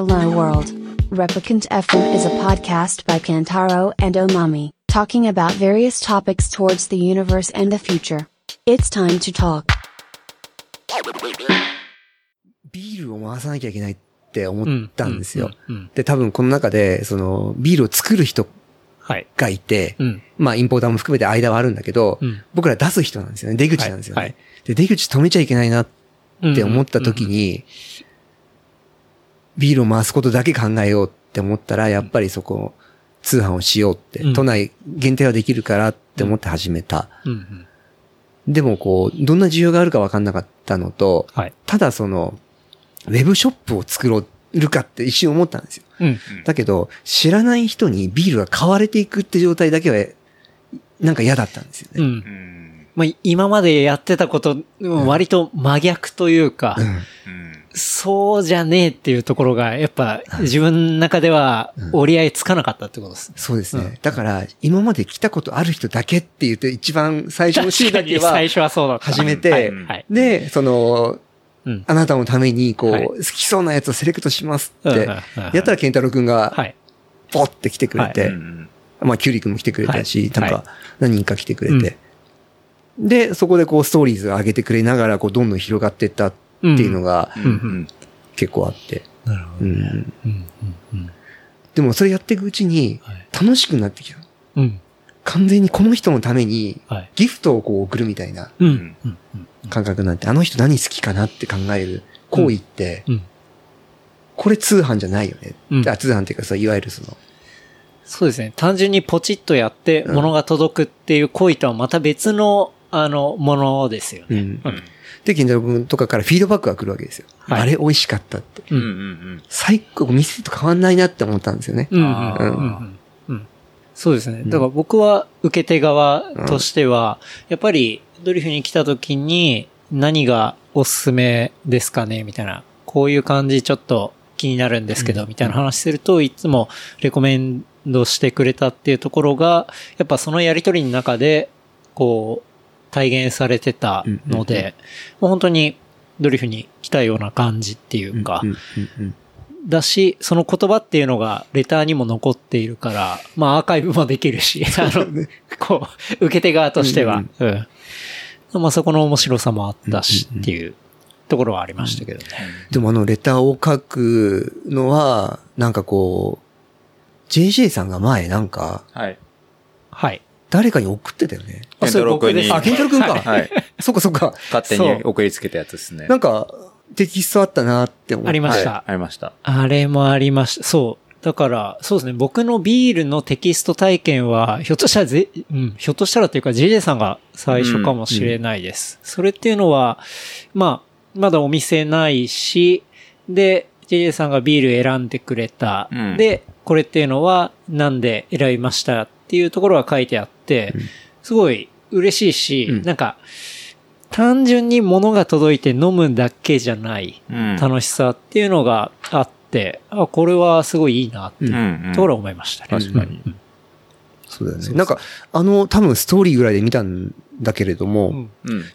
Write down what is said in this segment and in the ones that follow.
Hello World. Replicant FM is a podcast by Kantaro and Omami, talking about various topics towards the universe and the future. It's time to talk. ビールを回さなきゃいけないって思ったんですよ。で、多分この中で、その、ビールを作る人はい。がいて、うん。まあ、インポーターも含めて間はあるんだけど、うん僕ら出す人なんですよね。出口なんですよね。はいはいで、出口止めちゃいけないなって思った時に、ビールを回すことだけ考えようって思ったら、やっぱりそこ、通販をしようって、うん都内限定はできるからって思って始めた。うんうん。でもこう、どんな需要があるか分かんなかったのと、はい。ただその、ウェブショップを作ろるかって一瞬思ったんですよ。うん。だけど、知らない人にビールが買われていくって状態だけは、なんか嫌だったんですよね。うんう。ん。まあ、今までやってたこと、割と真逆というか、うんうん。そうじゃねえっていうところが、やっぱ自分の中では折り合いつかなかったってことですね。そうですね。うんだから、今まで来たことある人だけって言って、一番最初の週だけはに 最、初はそうだ。始めて。で、その、うん。あなたのために、こう、はい好きそうなやつをセレクトしますってうんうんうん、やったら、ケンタロウくんが、はい。ポって来てくれうて、ん。まあ、キュウリくんも来てくれたし、はいなんか、何人か来てくれて、で、そこでこう、ストーリーズを上げてくれながら、こう、どんどん広がっていったっていうのがうん。うん。結構あって。なるほど。うん。うん。うん。うん。でも、それやっていくうちにはい、楽しくなってきた。うん。完全にこの人のために、はい。ギフトをこう送るみたいなうん。うん。うん感覚になって、あの人何好きかなって考える行為って、うん。これ通販じゃないよね。うんあ通販っていうかさ、いわゆるその、そうですね。単純にポチッとやってうん物が届くっていう行為とはまた別の、あの、ものですよね。うん。で、金太郎君とかからフィードバックが来るわけですよ。はいあれ美味しかったって。う。うんん。うん。最高、店と変わんないなって思ったんですよね。うん。うんうんうん。そうですね。だから僕は受け手側としては、やっぱりドリフに来た時に何がおすすめですかねみたいな。こういう感じちょっと気になるんですけど、みたいな話すると、いつもレコメンドしてくれたっていうところが、やっぱそのやりとりの中で、こう、体現されてたので、もう本当にドリフに来たような感じっていうか、だし、その言葉っていうのがレターにも残っているから、まあアーカイブもできるし、あの、こう、受け手側としては、うん、まあそこの面白さもあったしっていうところはありましたけどね。でもあの、レターを書くのは、なんかこう、JJ さんが前なんか、はい。はい。誰かに送ってたよね。あそれ僕です健太郎君にあ、ケンタロウくんか。はい。そっかそっか。勝手に送りつけたやつですね。なんか、テキストあったなって思って。ありました。はいありました。あれもありました。そう。だから、そうですね。僕のビールのテキスト体験は、ひょっとしたらぜ、うん、ひょっとしたらというか JJ さんが最初かもしれないです。それっていうのは、まあ、まだお店ないし、で、JJ さんがビール選んでくれた。うんで、これっていうのはなんで選びましたっていうところが書いてあって、すごい嬉しいし、うんなんか、単純に物が届いて飲むだけじゃない。うん。楽しさっていうのがあって、あ、これはすごいいいなっていうところは思いましたね。確かに。そうだよね。そうそうなんか、あの、多分ストーリーぐらいで見たんだけれども。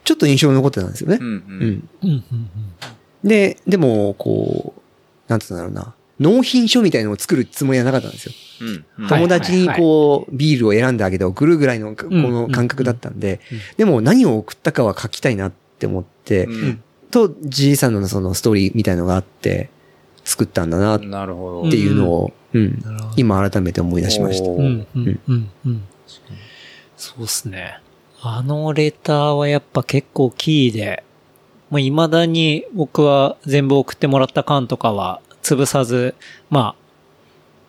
ちょっと印象に残ってたんですよねう。ん。ううん。ん。うん。うん。で、でも、こう、なんつうんだろうな。納品書みたいのを作るつもりはなかったんですよ。うん。はい友達にこう、ビールを選んであげて送るぐらいの、この感覚だったんで、でも何を送ったかは書きたいなって思って、うんと、じいさんのそのストーリーみたいのがあって、作ったんだなっ。ていうのを、うん今改めて思い出しました。おーうん。うん。うん。うん。そうっすね。あのレターはやっぱ結構キーで、もう未だに僕は全部送ってもらった缶とかは潰さず、まあ、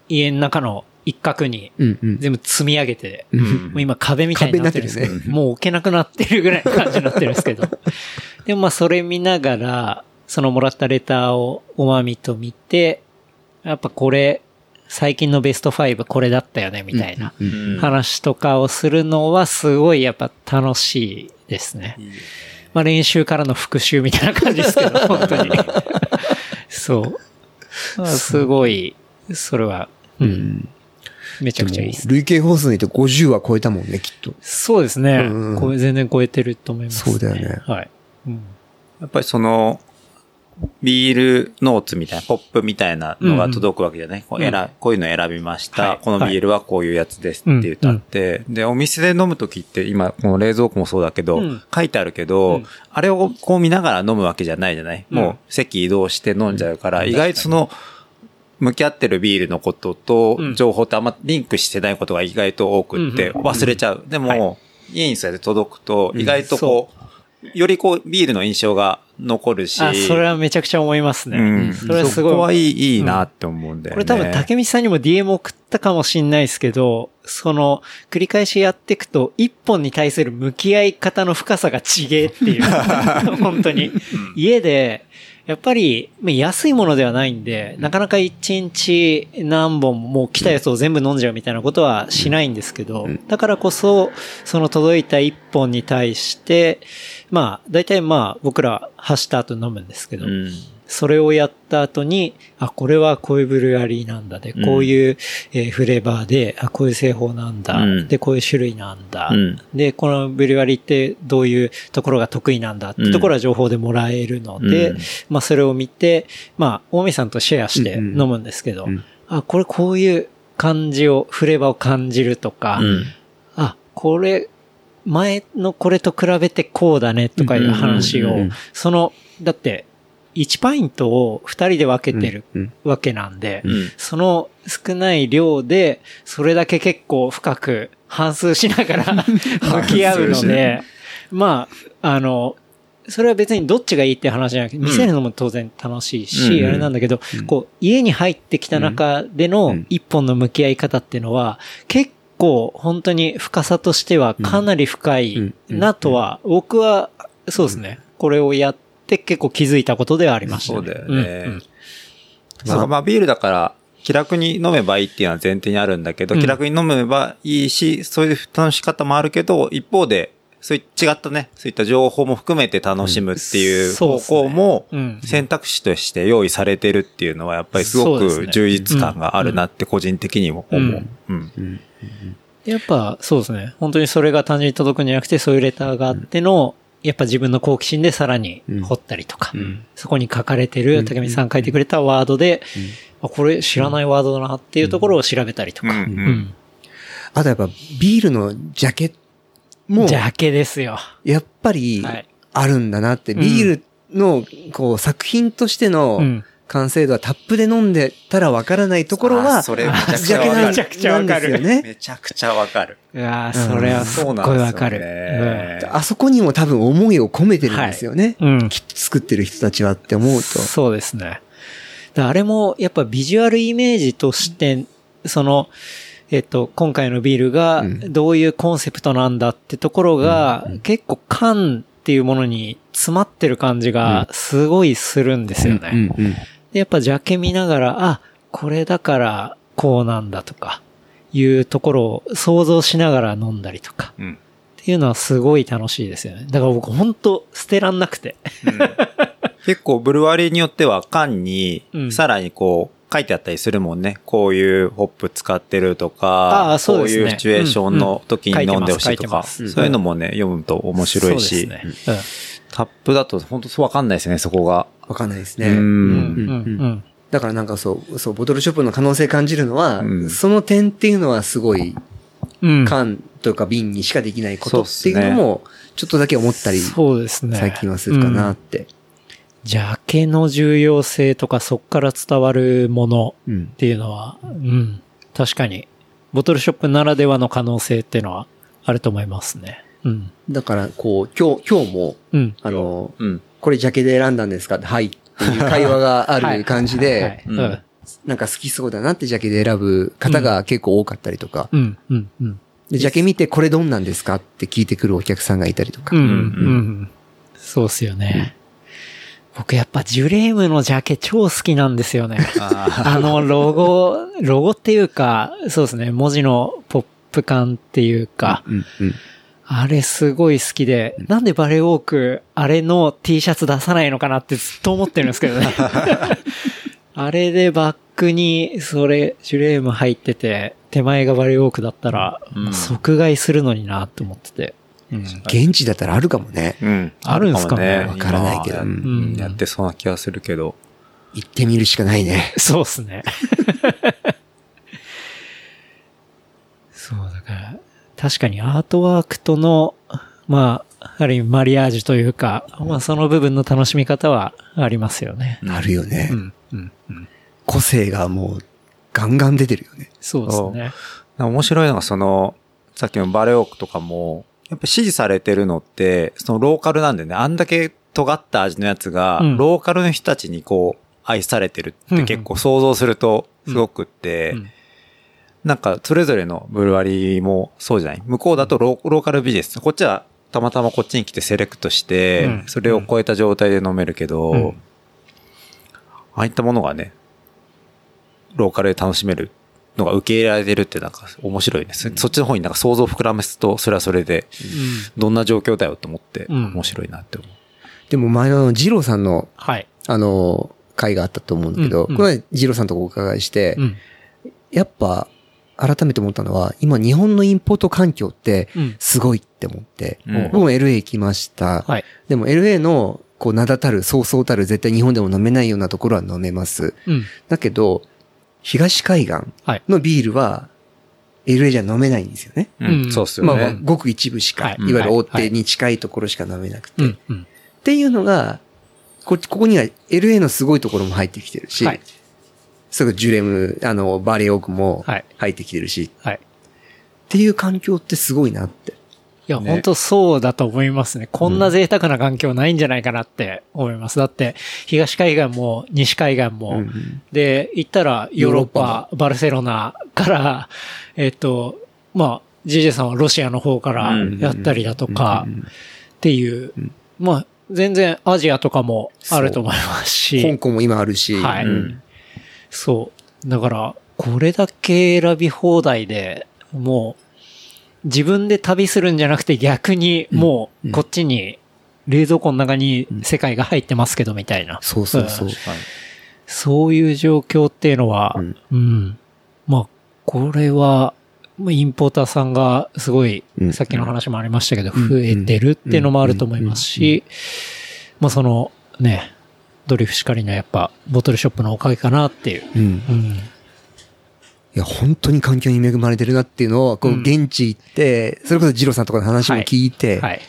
家の中の一角にうんうん。全部積み上げて、うんもう今壁みたいになってるんですけど、ねもう置けなくなってるぐらいの感じになってるんですけど。でもまあそれ見ながら、そのもらったレターをおまみと見て、やっぱこれ、最近のベスト5これだったよね、みたいなうんうん話とかをするのはすごいやっぱ楽しいですね。まあ練習からの復習みたいな感じですけど、本当に。そう。まあすごい、それは、う、うんん。めちゃくちゃいいです。累計放数にて50は超えたもんね、きっと。そうですね。うんうんこれ全然超えてると思います、そうだよねはい。うん。やっぱりその、ビールノーツみたいな、ポップみたいなのが届くわけじゃない、こう選うん。こういうの選びました、はい。このビールはこういうやつですって言って。あって、で、お店で飲むときって今、この冷蔵庫もそうだけど、うん。書いてあるけど、うん。あれをこう見ながら飲むわけじゃないじゃない、うん。もう席移動して飲んじゃうから、意外とその、向き合ってるビールのこととうん。情報ってあんまリンクしてないことが意外と多くってうん。忘れちゃう。でも、家にそれで届くと意外とこう、よりこうビールの印象が残るし。あ、それはめちゃくちゃ思いますね。うん。それはすごい。そこはいい、いいなって思うんだよね。これ多分竹道さんにも DM 送ったかもしんないですけど、その、繰り返しやっていくと、一本に対する向き合い方の深さがちげえっていう。本当に。家で、やっぱり、まあ安いものではないんで、なかなか一日何本も来たやつを全部飲んじゃうみたいなことはしないんですけど、だからこそ、その届いた一本に対して、まあ、大体まあ、僕ら走った後飲むんですけど、うん。それをやった後に、あ、これはこういうブルガリーなんだで、うん。こういう、えーフレーバーで、あ、こういう製法なんだ、うん。で、こういう種類なんだ、うん。で、このブルガリーってどういうところが得意なんだってところは情報でもらえるので、うん。まあそれを見て、まあ、大見さんとシェアして飲むんですけど、うん。あ、これこういう感じを、フレーバーを感じるとか、うん。あ、これ、前のこれと比べてこうだねとかいう話をその、だって、1パイントを2人で分けてるうんわけなんで、うん。その少ない量で、それだけ結構深く反数しながら 向き合うので、まあ、あの、それは別にどっちがいいって話じゃなくて、見せるのも当然楽しいし、うん。あれなんだけど、こう、家に入ってきた中でうのん。一本の向き合い方っていうのは、結構本当に深さとしてはかなり深いなとは、僕は、そうですね、これをやって結構気づいたことではありましたね。そうだよね。うんうん。まあビールだから、気楽に飲めばいいっていうのは前提にあるんだけど、うん。気楽に飲めばいいし、そういう楽し方もあるけど、一方で、そうい違ったね、そういった情報も含めて楽しむっていう方向もうん、選択肢として用意されてるっていうのは、やっぱりすごく充実感があるなって個人的にも思う。やっぱそうですね。本当にそれが単純に届くんじゃなくて、そういうレターがあっての、やっぱ自分の好奇心でさらに掘ったりとか、そこに書かれてる、竹見さん書いてくれたワードで、あ、これ知らないワードだなっていうところを調べたりとか。うん。うん。あとやっぱビールのジャケも、ジャケですよ。やっぱりはい。あるんだなって、うんビールのこう作品としてのうん完成度はタップで飲んでたらわからないところあは、それめちゃくちゃわかる。めちゃくちゃわかるなんですよね。めちゃくちゃわかる。うわーそれはすっごいわかる。そうなんあそこにも多分思いを込めてるんですよね。うんうんきっと作ってる人たちはって思うと。そうですね。であれも、やっぱビジュアルイメージとして、その、えっと、今回のビールがうんどういうコンセプトなんだってところが、結構缶っていうものに詰まってる感じがすごいするんですよね。うんうんで、やっぱジャケ見ながら、あ、これだからこうなんだとか、いうところを想像しながら飲んだりとか、うん。っていうのはすごい楽しいですよね。だから僕ほんと捨てらんなくて。結構ブルワリーによっては缶にうんさらにこう書いてあったりするもんね。こういうホップ使ってるとあかあ、そうねこういうシチュエーションの時に飲んでほしいとか、そういうのもね、読むと面白いし、そうですね。タップだと本当そうわかんないですね、そこが。わかんないですね。うん。うん。うん。うん。だからなんかそう、そう、ボトルショップの可能性感じるのは、うんその点っていうのはすごい、うん。缶とか瓶にしかできないことっていそうのも、ちょっとだけ思ったり、そうですね。最近はするかなって。ジャケの重要性とかそっから伝わるものうんっ。ていうのは、うん。確かに、ボトルショップならではの可能性っていうのはあると思いますね。うん。だから、こう、今日、今日も、うん。あの、うん。これジャケで選んだんですかって、はいっていう会話がある感じはいで、なんか好きそうだなってジャケで選ぶ方が結構多かったりとか、うん。うん。うん。で、ジャケ見てこれどんなんですかって聞いてくるお客さんがいたりとかうん。う。うんん。そうっすよね。僕やっぱジュレームのジャケ超好きなんですよね。あ あの、ロゴ、ロゴっていうか、そうですね、文字のポップ感っていうか、うんうんあれすごい好きで、なんでバレーウォーク、あれの T シャツ出さないのかなってずっと思ってるんですけどね。あれでバックに、それ、ジュレーム入ってて、手前がバレーウォークだったら、うん即買いするのになと思ってて。うん。現地だったらあるかもね。うん。あるんすかねあわからないけどうんやってそうな気がするけど。行ってみるしかないね。そうっすね。そう、だから、確かにアートワークとの、まあ、ある意味マリアージュというか、まあその部分の楽しみ方はありますよね。あるよね。うん、うん、うん。個性がもう、ガンガン出てるよね。そうですね。面白いのがその、さっきのバレオークとかも、やっぱ支持されてるのって、そのローカルなんでね、あんだけ尖った味のやつが、うんローカルの人たちにこう、愛されてるって結構想像するとすごくって、うんなんかそれぞれのブルワリーもそうじゃない？向こうだとローローカルビジネス。こっちはたまたまこっちに来てセレクトして、うんそれを超えた状態で飲めるけど、うんああいったものがね、ローカルで楽しめるのが受け入れられてるってなんか面白いね。そそっちの方になんか想像を膨らますと、それはそれで、どんな状況だよと思って、うん面白いなって思う。でも前のジローさんの、はい。あの、会があったと思うんだけど、うんうんこの前ジローさんとお伺いして、うん。やっぱ、改めて思ったのは、今日本のインポート環境ってうん、すごいって思って、うん僕も LA 行きました。はい。でも LA の、こう、名だたる、そうそうたる、絶対日本でも飲めないようなところは飲めます。うん。だけど、東海岸はい。のビールは、LA じゃ飲めないんですよね。そうっすよまね。あ、ごく一部しか、はいい、わゆる大はい手に近いところしか飲めなくて。っ。ていうのが、こここには LA のすごいところも入ってきてるし、はい。すぐジュレム、あの、バレーオークもはい。入ってきてるし、はい。っていう環境ってすごいなって。いや、ね。本当そうだと思いますね。こんな贅沢な環境ないんじゃないかなって思います。だって、東海岸も西海岸も、うんで、行ったらヨーロッパ、バルセロナから、えっ、と、まあ、JJ さんはロシアの方からうんやったりだとかうんうん、っていう、まあ、全然アジアとかもあると思いますし、香港も今あるし、はい。うんそう。だから、これだけ選び放題で、もう、自分で旅するんじゃなくて逆に、もう、こっちに、冷蔵庫の中に世界が入ってますけど、みたいな。そうそうそう。そういう状況っていうのは、ううん。ん。まあ、これは、まあインポーターさんがすごいうん、さっきの話もありましたけど、うん。増えてるっていうのもあると思いますし、まあその、ね、ドリフしかりのやっぱ、ボトルショップのおかげかなっていう。うん。うん。いや、本当に環境に恵まれてるなっていうのを、こう、うん現地行って、それこそジローさんとかの話も聞いて、はい。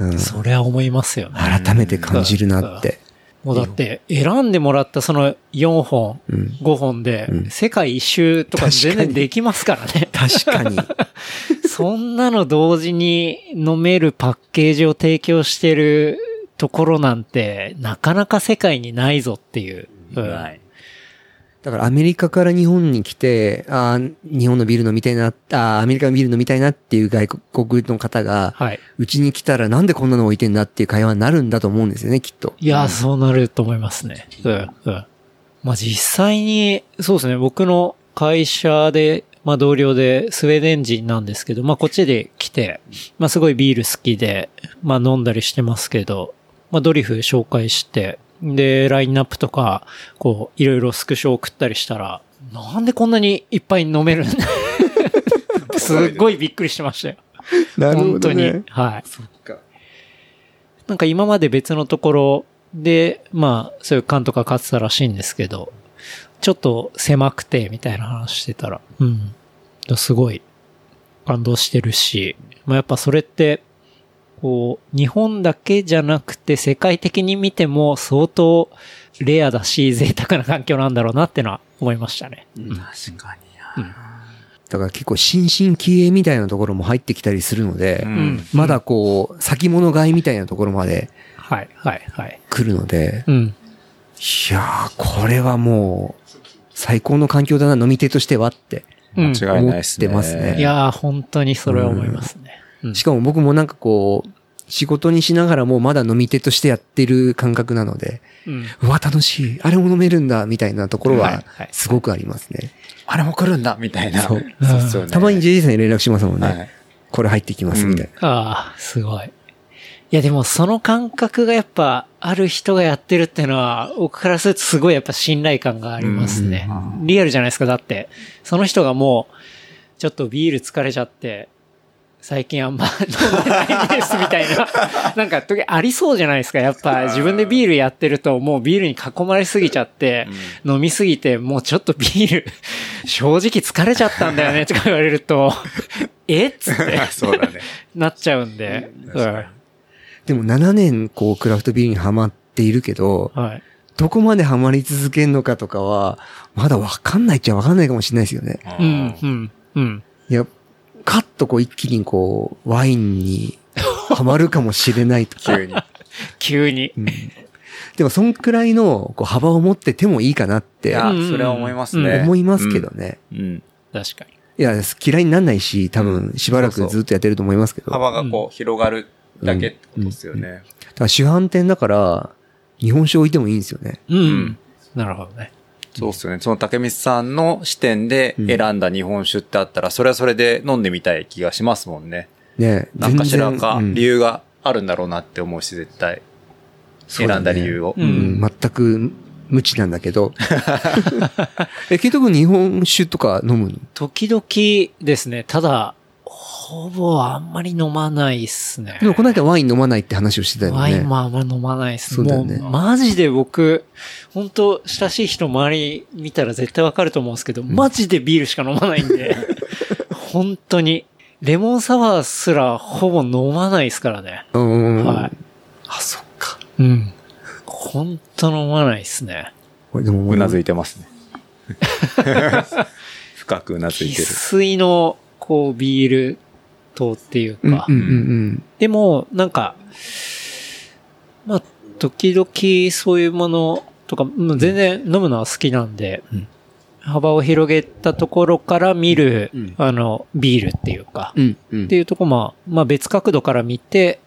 うんそれは思いますよね。改めて感じるなって。もうだって、選んでもらったその4本、うん5本でう、ん世界一周とか全然できますからね。確かに。そんなの同時に飲めるパッケージを提供してるところなんて、なかなか世界にないぞっていう。うんはい。だからアメリカから日本に来て、あー日本のビール飲みたいな、あーアメリカのビール飲みたいなっていう外国の方が、はい。うちに来たらなんでこんなの置いてんだっていう会話になるんだと思うんですよね、きっと。いや、そうなると思いますね。うん、うん。まあ実際に、そうですね、僕の会社で、まあ同僚でスウェーデン人なんですけど、まあこっちで来て、まあすごいビール好きで、まあ飲んだりしてますけど、まあドリフ紹介して、で、ラインナップとか、こう、いろいろスクショ送ったりしたら、なんでこんなにいっぱい飲めるんだ？すっごいびっくりしてましたよ。な本当に。はい。なんか今まで別のところで、まあ、そういう缶とか買ってたらしいんですけど、ちょっと狭くて、みたいな話してたら、うん。すごい感動してるし、まあやっぱそれって、こう、日本だけじゃなくて世界的に見ても相当レアだし、贅沢な環境なんだろうなってのは思いましたね。確かに。だから結構新進気鋭みたいなところも入ってきたりするので、うんまだこう、先物買いみたいなところまではい、はい、はい。来るので、うん。いやー、これはもう、最高の環境だな、飲み手としてはって。うん間違いないですね。思ってますねいやー、本当にそれは思いますね。うんしかも僕もなんかこう、仕事にしながらもまだ飲み手としてやってる感覚なので、うん。うわ、楽しい。あれも飲めるんだ、みたいなところはいははい、すごくありますね。あれも来るんだみたいな。そうそうっすよね。たまに JJ さんに連絡しますもんね。はいこれ入ってきます、みたいな。ああ、すごい。いやでもその感覚がやっぱある人がやってるっていうのは、僕からするとすごいやっぱ信頼感がありますね。リアルじゃないですか。だって、その人がもう、ちょっとビール疲れちゃって、最近あんま飲んでないですみたいな。なんか時ありそうじゃないですか。やっぱ自分でビールやってるともうビールに囲まれすぎちゃって、飲みすぎてもうちょっとビール、正直疲れちゃったんだよねとか言われると、えっつってそうだね。なっちゃうんで。うんでも7年こうクラフトビールにハマっているけど、はい。どこまでハマり続けるのかとかは、まだわかんないっちゃわかんないかもしれないですよね。うん、うん、うん。いや、カッとこう一気にこう、ワインにハマるかもしれないとか。急に。急に。でもそんくらいのこう幅を持っててもいいかなっていやうん、それは思いますね。思いますけどね。うん。確かに。いや、嫌いになんないし、多分しばらくずっとやってると思いますけど。幅がこう、広がるだけってことですよね。だから主販店だから、日本酒置いてもいいんですよね。うん。なるほどね。そうっすよね。その竹光さんの視点で選んだ日本酒ってあったら、それはそれで飲んでみたい気がしますもんね。ねなんかしらかうん理由があるんだろうなって思うし、絶対。選んだ理由を。ううんん、全く無知なんだけど。え、ケイト君日本酒とか飲むの？時々ですね。ただ、ほぼあんまり飲まないっすね。でもこの間ワイン飲まないって話をしてたよね。ワインもあんま飲まないっす。そうだよねもう、マジで僕、本当親しい人周り見たら絶対わかると思うんですけど、マジでビールしか飲まないんで、本当に、レモンサワーすらほぼ飲まないですからね。うんうんうん。はい。あ、そっか。うん。本当飲まないっすね。これでも、うなずいてますね。深くうなずい生てる。粋の、こう、ビール糖っていうか、うんうんうんでも、なんか、まあ、時々そういうものとか、もう全然飲むのは好きなんで、うん。幅を広げたところから見る、うん。あの、ビールっていうか、うん。うん。っていうところまあ、まあ別角度から見て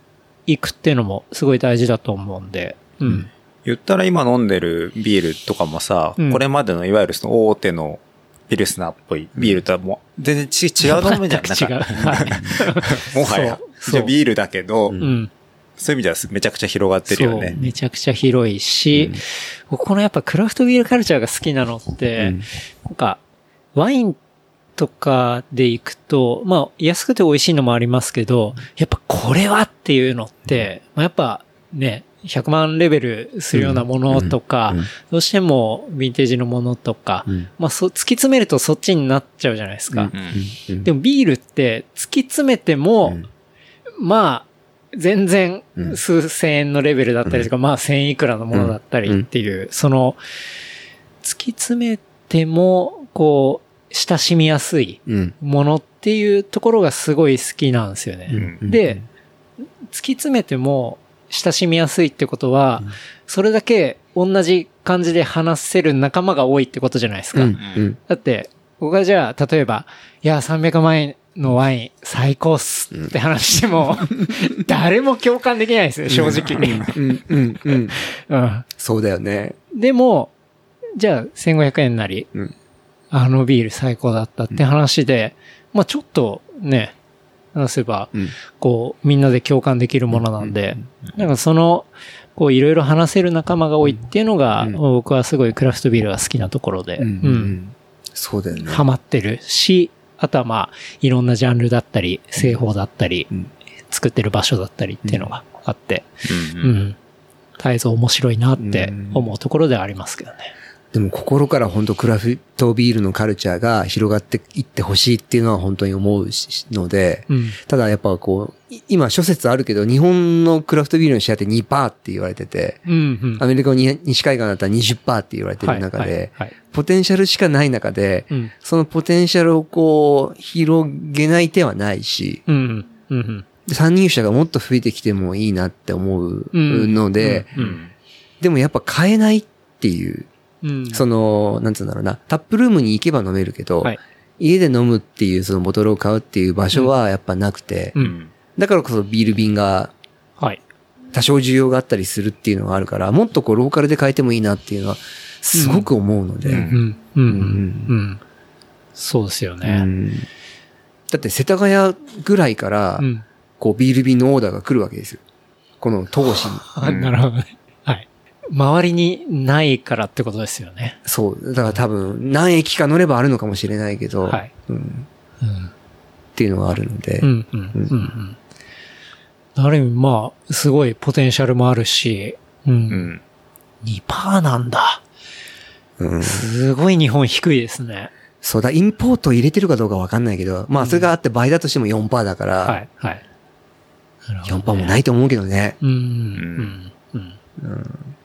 いくっていうのもすごい大事だと思うんで、うん。言ったら今飲んでるビールとかもさ、うん。これまでのいわゆるその大手のピルスナーっぽいビールとはもう全然ち違う飲むじゃん。全 く違う。もはやそう。じゃあビールだけど、うん。そういう意味ではめちゃくちゃ広がってるよそうね。めちゃくちゃ広いし、僕このやっぱクラフトビールカルチャーが好きなのって、うんなんか、ワインとかで行くと、まあ、安くて美味しいのもありますけど、やっぱこれはっていうのって、まあ、やっぱね、100万レベルするようなものとか、どうしてもヴィンテージのものとか、うん。まあ、そ、突き詰めるとそっちになっちゃうじゃないですか。でもビールって突き詰めても、うん。まあ、全然うん。数千円のレベルだったりとか、まあ千いくらのものだったりっていう、その、突き詰めても、こう、親しみやすいうん。ものっていうところがすごい好きなんですよね。うん。で、突き詰めても親しみやすいってことは、それだけ同じ感じで話せる仲間が多いってことじゃないですか。うん。うん。だって、僕がじゃあ、例えば、いや、300万円のワイン最高っすって話しても、誰も共感できないですよ、正直。うん。うん。うん。うん。そうだよね。でも、じゃあ、1500円なり、うん。あのビール最高だったって話で、まあちょっとね、話せば、うん。こう、みんなで共感できるものなんで、なんかその、こう、いろいろ話せる仲間が多いっていうのが、うん。僕はすごいクラフトビールが好きなところで、うんうんそうだよね。ハマってるし、あとはまあ、いろんなジャンルだったり、製法だったり、うん。作ってる場所だったりっていうのがあって、ううんん。絶えず面白いなって思うところではありますけどね。でも心から本当クラフトビールのカルチャーが広がっていってほしいっていうのは本当に思うしので、うん。ただやっぱこう、い今諸説あるけど、日本のクラフトビールのシェアって2%って言われてて、うん、うん。アメリカの西西海岸だったら20%って言われてる中で、はいはいはいポテンシャルしかない中で、うん。そのポテンシャルをこう、広げない手はないし、うん。うん。うん。参入者がもっと増えてきてもいいなって思うので、うん。でもやっぱ買えないっていう、うん。その、なんつうんだろうな、タップルームに行けば飲めるけど、はい家で飲むっていうそのボトルを買うっていう場所はやっぱなくて、うん。だからこそビール瓶がはい。多少需要があったりするっていうのがあるから、もっとこうローカルで買えてもいいなっていうのは、すごく思うので。そうですようね。んだって世田谷ぐらいからう、ん。こうビール瓶のオーダーが来るわけですよ。この当市に。あなるほどね。はい。周りにないからってことですよね。そう。だから多分何駅か乗ればあるのかもしれないけど、はい。うん、っうん。てっていうのはあるので、うん、うん、うん、うん。ある意味、まあ、すごいポテンシャルもあるし、う。うんん。2%なんだ。うんすごい日本低いですね。そうだ、インポート入れてるかどうかわかんないけど、まあそれがあって倍だとしても4%だから、はい、はい。なるほどね4%もないと思うけどね。うん、うん、うん。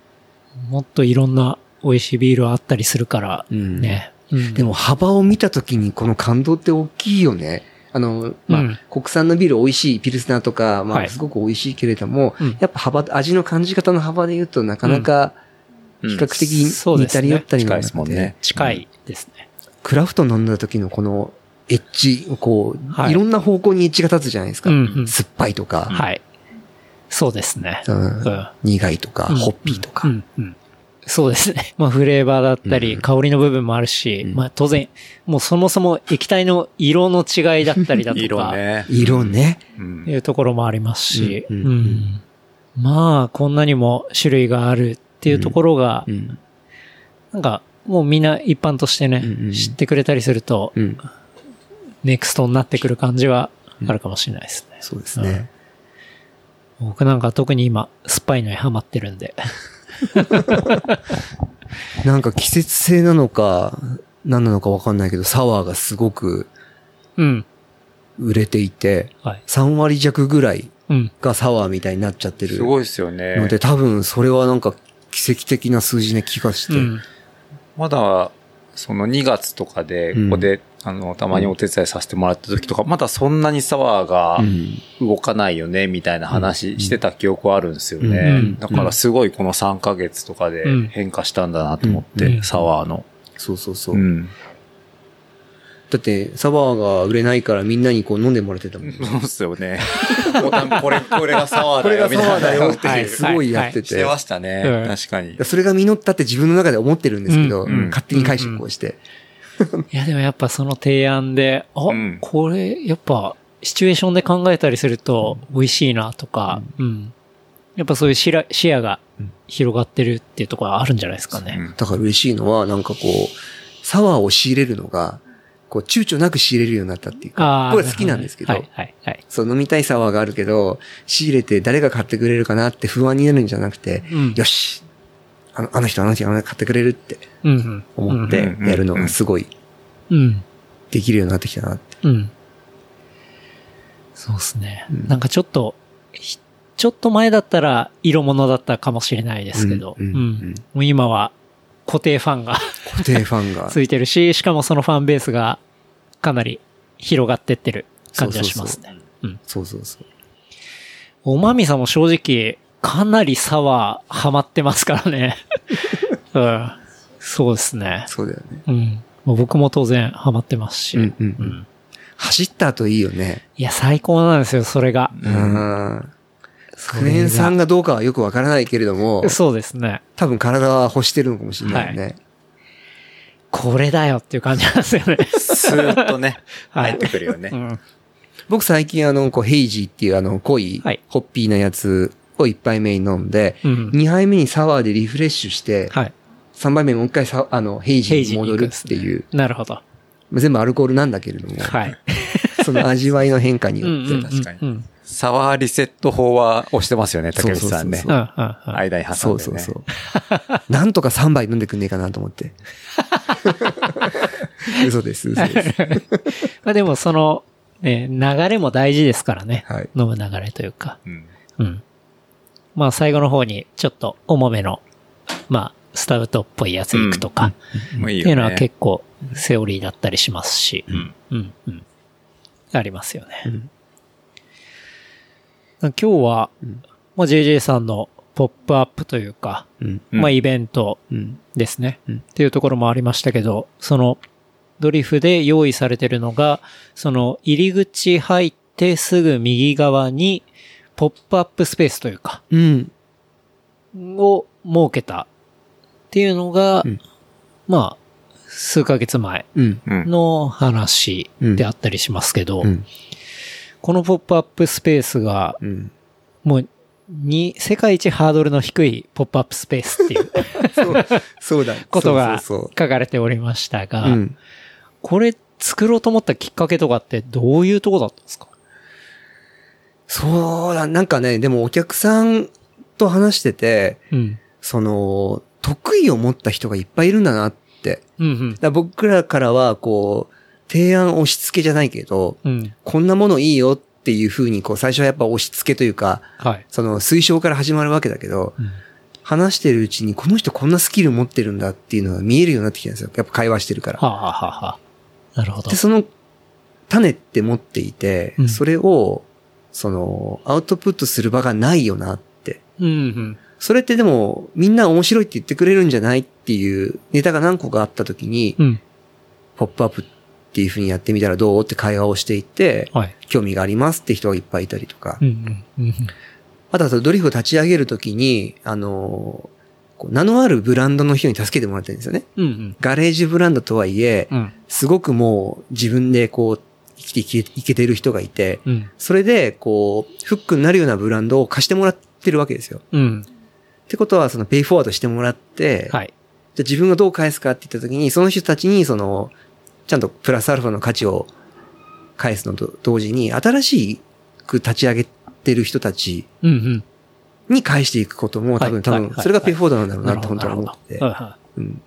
もっといろんな美味しいビールあったりするから、うんね。うんでも幅を見たときにこの感動って大きいよね。あの、まあ、うん国産のビール美味しい、ピルスナーとか、まはいあすごく美味しいけれども、うんやっぱ幅、味の感じ方の幅で言うとなかなかうん比較的似たり寄ったりの近いですもんね。近いですね。クラフト飲んだ時のこのエッジ、こう、はいい、ろんな方向にエッジが立つじゃないですか。うんうん酸っぱいとか、はい。そうですね。うんうん苦いとか、うんホッピーとか。うんうんそうですね。まあフレーバーだったり、うん香りの部分もあるし、うんまあ当然、もうそもそも液体の色の違いだったりだとか、色ね。色ね。うんいうところもありますし、うんうんうんまあこんなにも種類があるっていうところが、うん。なんかもうみんな一般としてね、知ってくれたりすると、うん。ネクストになってくる感じはあるかもしれないですね。そうですね。僕なんか特に今、酸っぱいのにハマってるんで。なんか季節性なのか、何なのかわかんないけど、サワーがすごくうん。売れていて、はい。3割弱ぐらいうん。がサワーみたいになっちゃってるすごいですよね。ので、多分それはなんか奇跡的な数字な気がして。うん。まだ、その2月とかで、うんここで、あの、たまにお手伝いさせてもらった時とか、まだそんなにサワーがうん動かないよね、みたいな話してた記憶はあるんですようねん。だからすごいこの3ヶ月とかでうん変化したんだなと思っうんて、サワーの。そうそうそう。うん。だって、サワーが売れないからみんなにこう飲んでもらってたもん。そうっすよね。これ、これがサワーこれがだよ、みサワーだ。よってすごいやってて。してましたね。うん確かに。それが実ったって自分の中で思ってるんですけど、うんうん勝手に解釈をして。いやでもやっぱその提案で、あ、うんこれ、やっぱ、シチュエーションで考えたりすると美味しいなとか、うん。やっぱそういう視野視野が広がってるっていうところはあるんじゃないですかね。うんだから嬉しいのは、なんかこう、サワーを仕入れるのが、こう、躊躇なく仕入れるようになったっていうか、これ好きなんですけど、はい、はい、はい。そう、飲みたいサワーがあるけど、仕入れて誰が買ってくれるかなって不安になるんじゃなくて、うんよしあの、あの人、あの人、あの人買ってくれるって。思ってうんやるのがすごいうん。できるようになってきたなって。うん。そうですね。うんなんかちょっと、ひちょっと前だったら色物だったかもしれないですけど、うんうんうんもう今は固定ファンが固定ファンが。ついてるし、しかもそのファンベースがかなり広がってってる感じはしますね。うん。そうそうそう。おまみさんも正直、かなりサワーハマってますからね。うん。そうですね。そうだよね。うん。僕も当然ハマってますし。うんうんううんん走った後いいよね。いや、最高なんですよ、それが。うん。クエン酸がどうかはよくわからないけれども、そうですね。多分体は欲してるのかもしれないよね。これだよっていう感じなんですよね。スーッとね、はい入ってくるよねう。ん。僕最近あの、こう、ヘイジーっていうあの、濃いはい、ホッピーなやつを一杯目に飲んで、うん。2杯目にサワーでリフレッシュして、はい。3杯目もう一回さ、あの、ヘイジーに戻るっていう、なるほど。全部アルコールなんだけれども、はい。その味わいの変化にようんって、確かにサワーリセット法は押してますよね、竹内さんねそう。うんうんうん間に挟んでね。そうそうそう。なんとか3杯飲んでくんねえかなと思って。嘘です、嘘です。まあでもその、ね、流れも大事ですからね。はい飲む流れというか。うんうん。まあ最後の方にちょっと重めの、まあスタウトっぽいやついくとか。っていうのは結構セオリーだったりしますし。うんうん、うん。ありますよね。うん今日は、まあ JJ さんのポップアップというか、まあイベントうん。ですね、うんっていうところもありましたけど、そのドリフで用意されてるのが、その入り口入ってすぐ右側にポップアップスペースというか、うん。を設けたっていうのが、うんまあ、数ヶ月前うん。うん。の話であったりしますけど、うん。このポップアップスペースが、うん。もう、に、世界一ハードルの低いポップアップスペースっていうそう、だ。ことが書かれておりましたが。これっ作ろうと思ったきっかけとかってどういうとこだったんですか？そうだ、なんかね、でもお客さんと話してて、うん。その、得意を持った人がいっぱいいるんだなって。うんうんら僕らからは、こう、提案押し付けじゃないけど、うん。こんなものいいよっていうふうに、こう、最初はやっぱ押し付けというか、はい。その推奨から始まるわけだけど、うん話してるうちに、この人こんなスキル持ってるんだっていうのが見えるようになってきたんですよ。やっぱ会話してるから。はあ、はあはあはあ、なるほどで、。その種って持っていて、うんそれを、その、アウトプットする場がないよなって。うんうん。それってでも、みんな面白いって言ってくれるんじゃないっていうネタが何個かあった時に、うん。ポップアップっていう風にやってみたらどうって会話をしていって、はい。興味がありますって人がいっぱいいたりとか。うんうん。うんあとはそのドリフを立ち上げるときに、あの、名のあるブランドの人に助けてもらってるんですよね。うん。うんガレージブランドとはいえ、うん。すごくもう自分でこう、生きていけいけてる人がいて、うん。それで、こう、フックになるようなブランドを貸してもらってるわけですよ。うん。ってことは、そのペイフォワードしてもらって、はい。じゃあ自分がどう返すかって言った時に、その人たちに、その、ちゃんとプラスアルファの価値を返すのと同時に、新しく立ち上げてる人たちうんうん。に返していくことも多分、多分、それがペイフォワードなんだろうなって本当は思って。はい。はうん。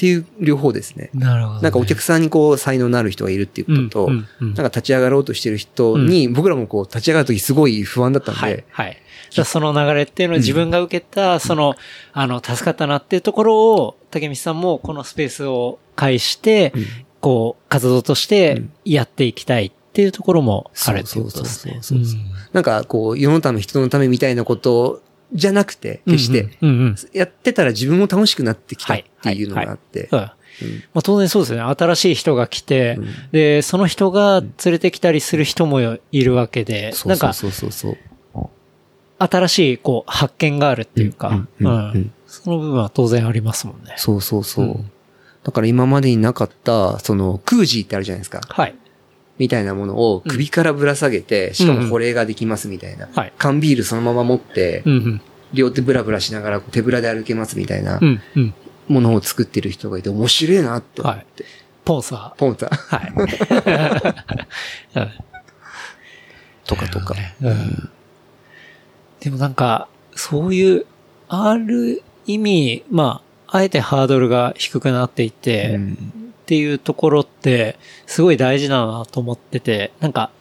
うんっていう両方ですね。い。なるほどね。なんかお客さんにこう、才能のある人がいるっていうことと、うんうんうんなんか立ち上がろうとしてる人に、僕らもこう、立ち上がるときすごい不安だったんで、はい。はい。じゃあその流れっていうのを自分が受けた、その、あの、助かったなっていうところを、竹道さんもこのスペースを介して、こう、活動としてやっていきたいっていうところもあるってことですね。そうそうそうそうなんかこう、世のため、人のためみたいなことじゃなくて、決して、うんうん。やってたら自分も楽しくなってきたっていうのがあって、うん。うんまあ当然そうですよね。新しい人が来て、で、その人が連れてきたりする人もいるわけで、なんかそうそうそう。新しいこう発見があるっていうか、うんうんうんうんその部分は当然ありますもんね。そうそうそう。うんだから今までになかった、その、クージーってあるじゃないですか。はい。みたいなものを首からぶら下げて、しかも保冷ができますみたいな。はい缶ビールそのまま持って、うんうん。両手ブラブラしながら手ぶらで歩けますみたいなうんうん。ものを作ってる人がいて面白いなって思って。ポンサポンター。はい。うんとかとか。うんでもなんか、そういう、ある意味、まあ、あえてハードルが低くなっていて、うんっていうところって、すごい大事だなと思ってて、なんか、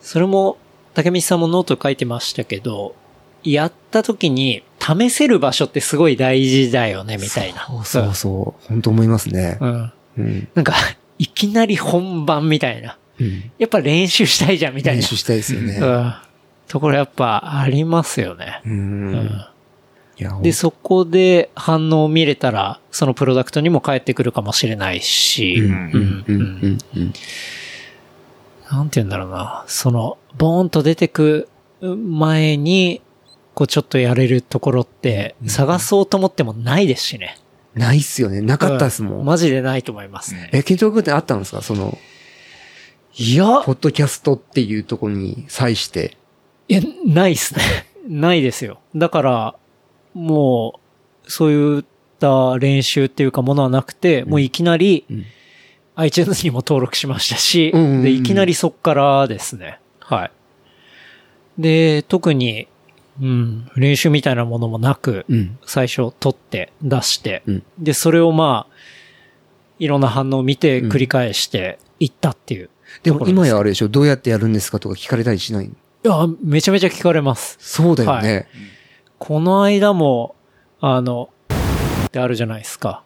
それも、竹道さんもノート書いてましたけど、やった時に試せる場所ってすごい大事だよね、みたいな。そうそうそう。本当思いますね。うん。うん。なんか、いきなり本番みたいな。うんやっぱ練習したいじゃん、みたいな。練習したいですよね。うん。ところやっぱありますよね。う。うんん。いや、で、そこで反応を見れたら、そのプロダクトにも返ってくるかもしれないし、うん、うん、うん、うん、うん。なんて言うんだろうな。その、ボーンと出てく前に、こうちょっとやれるところって、探そうと思ってもないですしね。ないっすよね。なかったっすも。うんマジでないと思いますね。え、ケント君ってあったんですかその、いや、ポッドキャストっていうところに際して。いや、ないっすね。ないですよ。だから、もう、そういった練習っていうかものはなくて、もういきなり、うん iTunes にも登録しましたし、うんうんうんで、いきなりそっからですね。はい。で、特に、うん、練習みたいなものもなく、うん。最初撮って出して、うんで、それをまあ、いろんな反応を見て繰り返していったっていう。でも今やあれでしょ？どうやってやるんですか？とか聞かれたりしないいや、めちゃめちゃ聞かれます。そうだよね。この間も、あの、ってあるじゃないですか。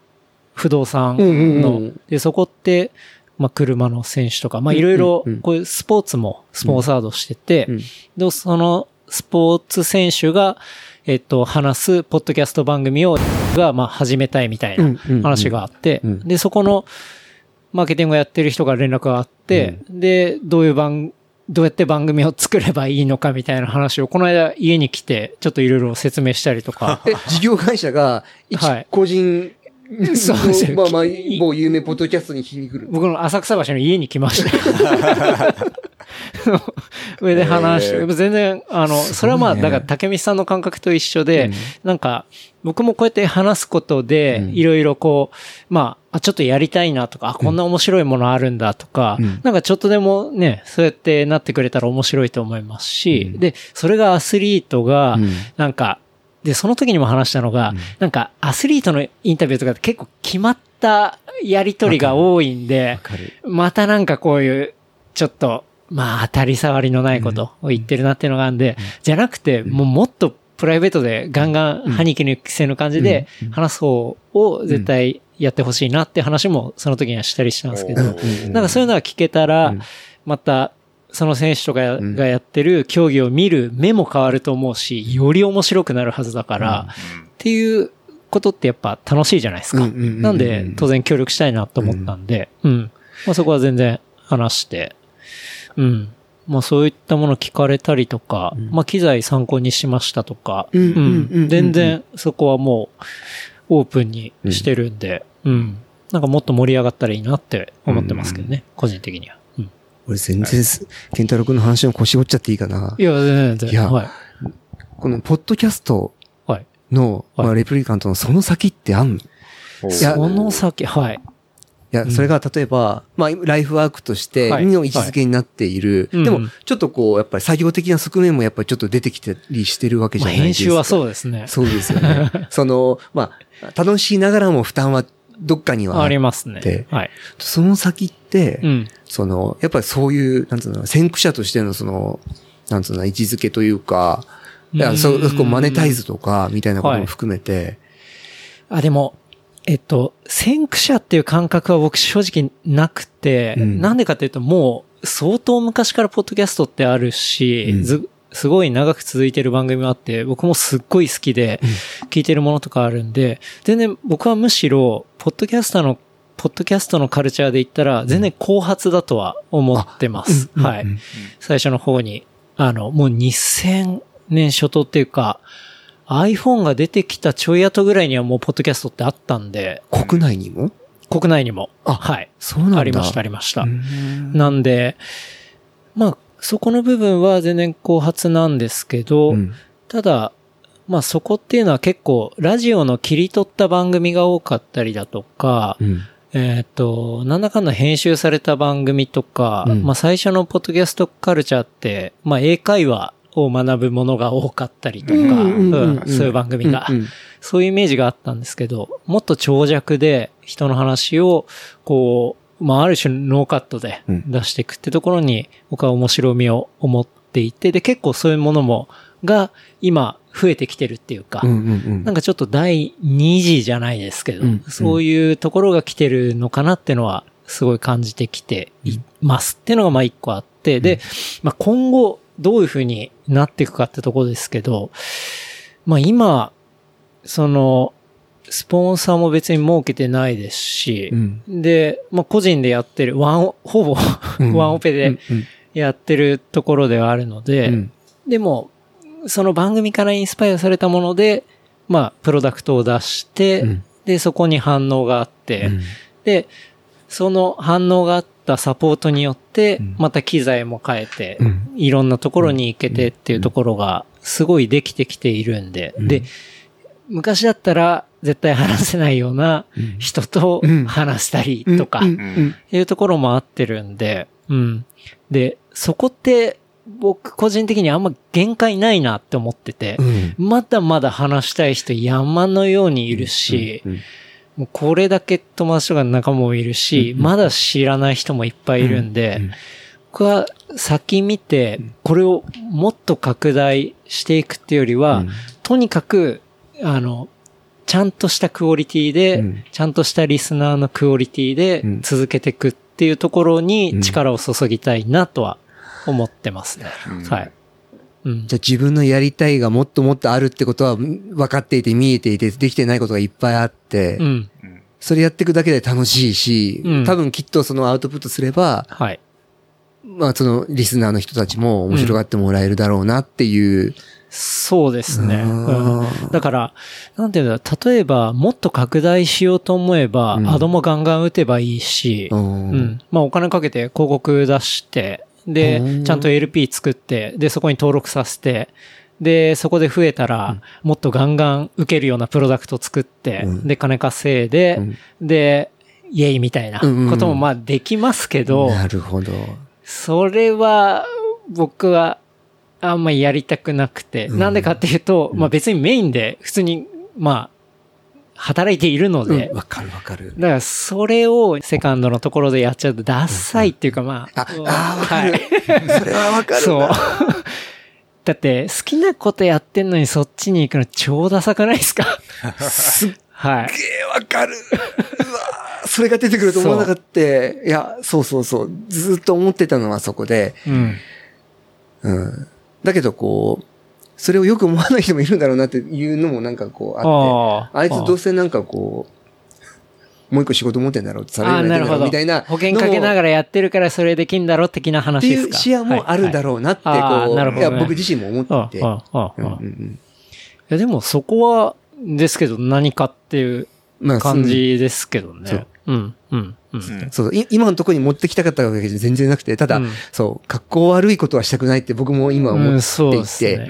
不動産の。うんうんうんで、そこって、まあ、車の選手とか、まあ、いろいろうん。うん、こういうスポーツもスポンサードしてて、うんで、そのスポーツ選手が、えっと、話すポッドキャスト番組を、が、まあ、始めたいみたいうんうんうなん。話があって、うん。で、そこの、マーケティングをやってる人が連絡があって、で、どういう番、どうやって番組を作ればいいのかみたいな話を、この間家に来て、ちょっといろいろ説明したりとか、え、事業会社が、一はい個人、そうですよまあまあ、某有名ポッドキャストに聞きに来る。僕の浅草橋の家に来ました。上で話して、へー。全然、あの、それはまあ、だから竹道さんの感覚と一緒で、なんか、僕もこうやって話すことで、いろいろこう、まあ、あ、ちょっとやりたいなとか、あ、こんな面白いものあるんだとか、うん。なんかちょっとでもね、そうやってなってくれたら面白いと思いますし、で、それがアスリートがうん、なんか、で、その時にも話したのが、なんかアスリートのインタビューとかって結構決まったやりとりが多いんで。またなんかこういう、ちょっと、まあ当たり障りのないことを言ってるなっていうのがあるんで、じゃなくて、もうもっとプライベートでガンガン歯に衣着せぬ感じで話す方を絶対やってほしいなって話もその時にはしたりしたんですけど、うん。なんかそういうのが聞けたらうん、また、その選手とかん。がやってる競技を見る目も変わると思うし、より面白くなるはずだから、っていうことってやっぱ楽しいじゃないですか。なんで、当然協力したいなと思ったんで、うん。まあそこは全然話して、うん。まあそういったもの聞かれたりとか、まあ機材参考にしましたとか、うんうんうんうん全然そこはもうオープンにしてるんで、うん。なんかもっと盛り上がったらいいなって思ってますけどね、個人的には。うん。俺全然す、ケンタロウ君の話の腰折っちゃっていいかな。いや、全然、全然。いやはい。このポッドキャストはい。の、はいまあ、レプリカントのその先ってあんの？いやその先、はい。いや、それが例えば、まあ、ライフワークとしてはいの位置づけになっている。でも、ちょっとこう、やっぱり作業的な側面もやっぱりちょっと出てきたりしてるわけじまあゃないですか。編集はそうですね。そうですよね。その、まあ、楽しいながらも負担はどっかにはありますね。はい。その先って、うん。その、やっぱりそういう、なんつうの、先駆者としてのその、なんつうの、位置づけというか、いや、そう、こうマネタイズとか、みたいなことも含めて、あ、でも、えっと、先駆者っていう感覚は僕正直なくて、うん。なんでかっていうともう相当昔からポッドキャストってあるし、うん。ずすごい長く続いてる番組もあって、僕もすっごい好きで聞いてるものとかあるんで、全然僕はむしろ、ポッドキャスターの、ポッドキャストのカルチャーで言ったら、全然後発だとは思ってます。はい。うん。最初の方に、あの、もう2000年初頭っていうか、iPhone が出てきたちょい後ぐらいにはもうポッドキャストってあったんで、国内にも？国内にも。あはい。そうなんだ。ありました、ありました。うんなんで、まあ、そこの部分は全然後発なんですけど、うんただ、まあそこっていうのは結構、ラジオの切り取った番組が多かったりだとか、うんえっ、と、なんだかんだ編集された番組とか、うんまあ最初のポッドキャストカルチャーって、まあ英会話を学ぶものが多かったりとか、そういう番組が、うんうんそういうイメージがあったんですけど、もっと長尺で人の話を、こう、まあある種ノーカットでうん。出していくってところに僕は面白みを思っていて、で結構そういうものも、が今増えてきてるっていうか、なんかちょっと第2次じゃないですけど、うんそういうところが来てるのかなってのはすごい感じてきていますっていうのがまあ一個あって、で、まあ今後どういう風になっていくかってところですけど、まあ今、その、スポンサーも別に設けてないですし、うん。で、まあ個人でやってる、ワンオ、ほぼうん。ワンオペでうん。やってるところではあるので、うん。でも、その番組からインスパイアされたもので、まあ、プロダクトを出して、うん。で、そこに反応があって、うん。で、その反応があったサポートによってうん、また機材も変えて、うん。いろんなところに行けてっていうところが、すごいできてきているんで、うん。で、昔だったら絶対話せないような人とうん。話したりとか、いうところも合ってるんで、うん。で、そこって僕個人的にあんま限界ないなって思っててう、ん。まだまだ話したい人山のようにいるし、うんもうこれだけ友達とかの仲間もいるし、まだ知らない人もいっぱいいるんで、うん僕は先見て、これをもっと拡大していくっていうよりは、うん。とにかく、あの、ちゃんとしたクオリティで、うん。ちゃんとしたリスナーのクオリティでうん。続けていくっていうところうん。に力を注ぎたいなとは思ってますね。はい。うん。じゃあ自分のやりたいがもっともっとあるってことは分かっていて見えていてできてないことがいっぱいあって、うん。それやっていくだけで楽しいし、うん多分きっとそのアウトプットすれば、はい。まあそのリスナーの人たちも面白がってもらえるだろうなっていう。そうですね。だから、なんていうんだ、例えば、もっと拡大しようと思えば、うんアドもガンガン打てばいいし。まあ、お金かけて広告出して、でう、んちゃんと LP 作って、で、そこに登録させて、で、そこで増えたら、もっとガンガン受けるようなプロダクト作って、うん。で、金稼いで、うん。で、イエイみたいなうんうんこともまあできますけど、なるほど。それは僕はあんまりやりたくなくて、うん。なんでかっていうと、まあ別にメインで普通に、まあ、働いているので、うんわかるわかる。だからそれをセカンドのところでやっちゃうとダッサいっていうかまあ、あ、あーわかる。はいそれはわかるな。そう。だって好きなことやってんのにそっちに行くの超ダサくないですか？はい。すげえわかる。うわーそれが出てくると思わなかった。いや、そうそうそう。ずっと思ってたのはそこで。うん。うん。だけどこう、それをよく思わない人もいるんだろうなっていうのもなんかこうあって、ああいつどうせなんかこう、もう一個仕事持ってんだろう、サラああ、リーマンやってんだろ。うみたいな。保険かけながららやってるからそれできんだろう的なって話ですか？いう視野もあるんだろうなって、こはい。はい。ね。いや、僕自身も思っていやでもそこは、ですけど何かっていうまあ感じですけどそう。ね。うん、うん、うん。そう、い今のところに持ってきたかったわけじゃ全然なくて、ただ、うん。そう、格好悪いことはしたくないって僕も今思うんってそうい。て、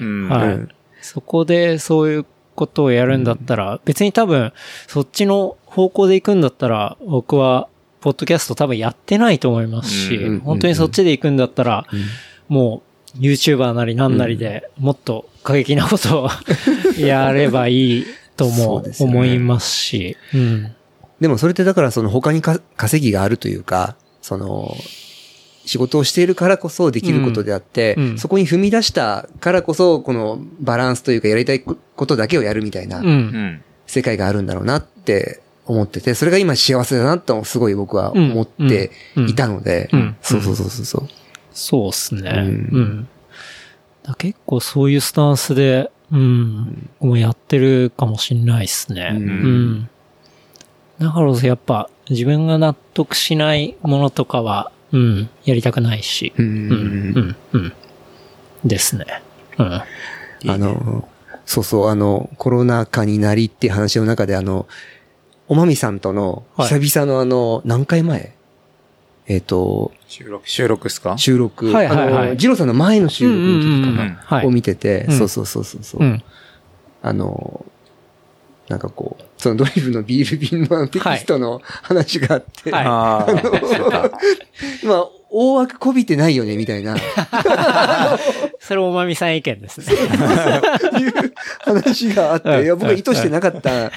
そこでそういうことをやるんだったら、別に多分、そっちの方向で行くんだったら、僕は、ポッドキャスト多分やってないと思いますし、うん。本当にそっちで行くんだったら、もう、YouTuber なりなんなりでもっと過激なことを やればいいとも思いますし、うん。でもそれってだからその他にか稼ぎがあるというか、その、仕事をしているからこそできることであって、うん。うん。そこに踏み出したからこそ、このバランスというかやりたいことだけをやるみたいな。世界があるんだろうなって思ってて、それが今幸せだなとすごい僕は思っていたので、そうそうそうそうそう。そうっすね。ううん。結構そういうスタンスで、うん、もうやってるかもしんないっすね。ううんん。だからやっぱ自分が納得しないものとかは、うん、やりたくないし。うんうん、うん、うん。ですね。うん。あの、そうそう、あの、コロナ禍になりっていう話の中で、あの、おまみさんとの、はい久々のあの、何回前？えっ、と、収録、収録っすか？収録。はいはいはいあの、ジローさんの前の収録の時かうんうんうんな、うんはいを見てて、うんそうそうそうそうそう、うん。あの、なんかこう、そのドリフのビール瓶のテキストの話があって、はいああ、まあ、大枠こびてないよね、みたいな、それおまみさん意見ですね。いう話があっうんて、いや、僕は意図してなかった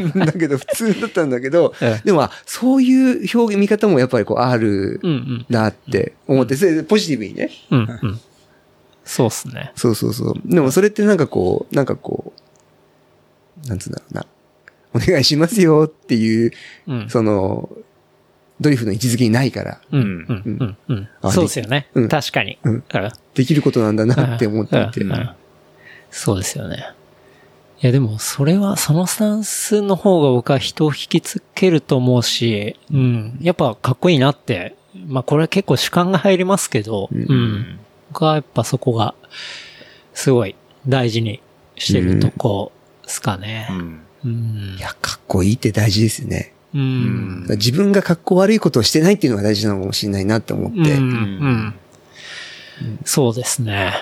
んだけど、普通だったんだけどうん、でも、あそういう表現、見方もやっぱりこう、ある。なって思って、それでポジティブにね。うん、うん。そうっすね。そうそうそう。でもそれってなんかこう、なんかこう、なんつうんだろうな。お願いしますよっていう、うん。その、ドリフの位置づけにないから、うん、うん、うん、うん。あそうですよねうん。確かに。うんうんできることなんだなって思っていて。うんうんそうですよね。いやでも、それは、そのスタンスの方が僕は人を引きつけると思うし、うん。やっぱかっこいいなって。まあこれは結構主観が入りますけど、ううんん。僕はやっぱそこが、すごい大事にしてるとこですかねう。ん。うんい。や、かっこいいって大事ですよね。うん。自分がかっこ悪いことをしてないっていうのが大事なのかもしれないなって思って。うんうんそうですね。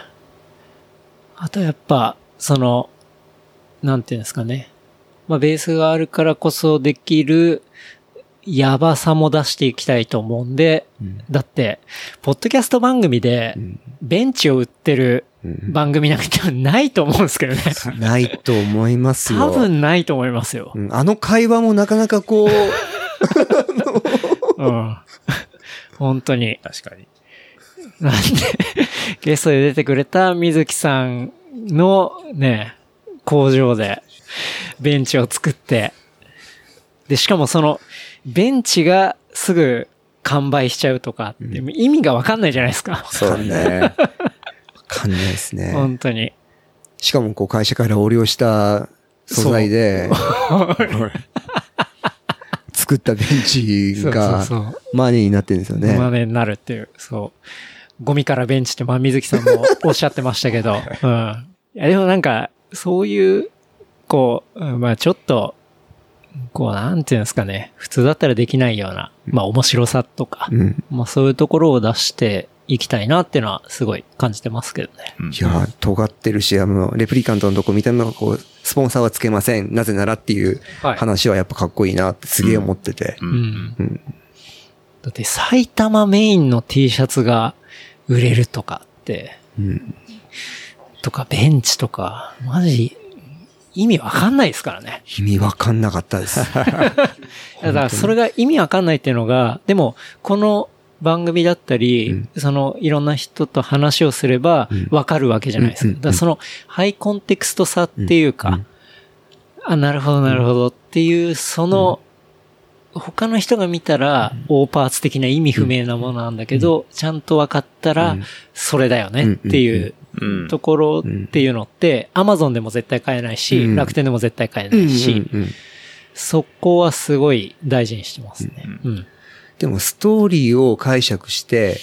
あとやっぱ、その、なんていうんですかね。まあベースがあるからこそできる、やばさも出していきたいと思うんで、うんだって、ポッドキャスト番組でう、んベンチを売ってるうん番組なんてないと思うんですけどね。ないと思いますよ。多分ないと思いますよう。んあの会話もなかなかこう、うん。本当に。確かに。なんで、ゲストで出てくれた水木さんのね、工場でベンチを作って、で、しかもその、ベンチがすぐ完売しちゃうとかって、意味がわかんないじゃないですか。そうね。わかんないですね。本当に。しかもこう会社から横領した素材で、作ったベンチが。マネーになってるんですよね。マネになるっていう、そう。ゴミからベンチって、まあ、水木さんもおっしゃってましたけど、うん。いや、でもなんか、そういう、こう、うんまあちょっと、こう、なんていうんですかね、普通だったらできないような、まあ面白さとか、うん。まあそういうところを出して行きたいなっていうのはすごい感じてますけどね。いや、尖ってるし、あの、レプリカントのとこ見た目がこう、スポンサーはつけません。なぜならっていうはい話はやっぱかっこいいなってすげえ思ってて。うん。うんだって埼玉メインの T シャツが売れるとかって、うんとかベンチとか、マジ意味わかんないですからね。意味わかんなかったです。だからそれが意味わかんないっていうのが、でもこの番組だったり、うん。そのいろんな人と話をすればうん。わかるわけじゃないですか。だからそのハイコンテクストさっていうか、うんあ、なるほどなるほどっていう、その、他の人が見たら、大パーツ的な意味不明なものなんだけど、ちゃんと分かったらうん、それだよねっていううん。ところっていうのって、アマゾンでも絶対買えないし、うん。楽天でも絶対買えうなんいし、うんうんそこはすごい大事にしてますね。うん。でもストーリーを解釈して、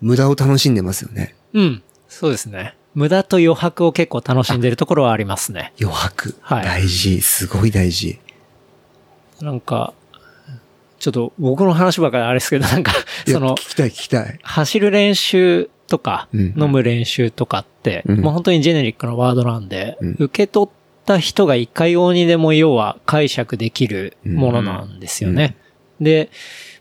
無駄を楽しんでますよね。うん。そうですね。無駄と余白を結構楽しんでるところはありますね。余白。はい大事。すごい大事。なんか、ちょっと僕の話ばかりあれですけど、なんか、その聞、きたい聞きたい。走る練習とか、うん飲む練習とかって、うんもう本当にジェネリックなワードなんで、うん受け取った人がいかようにでも要は解釈できるものなんですよね。で、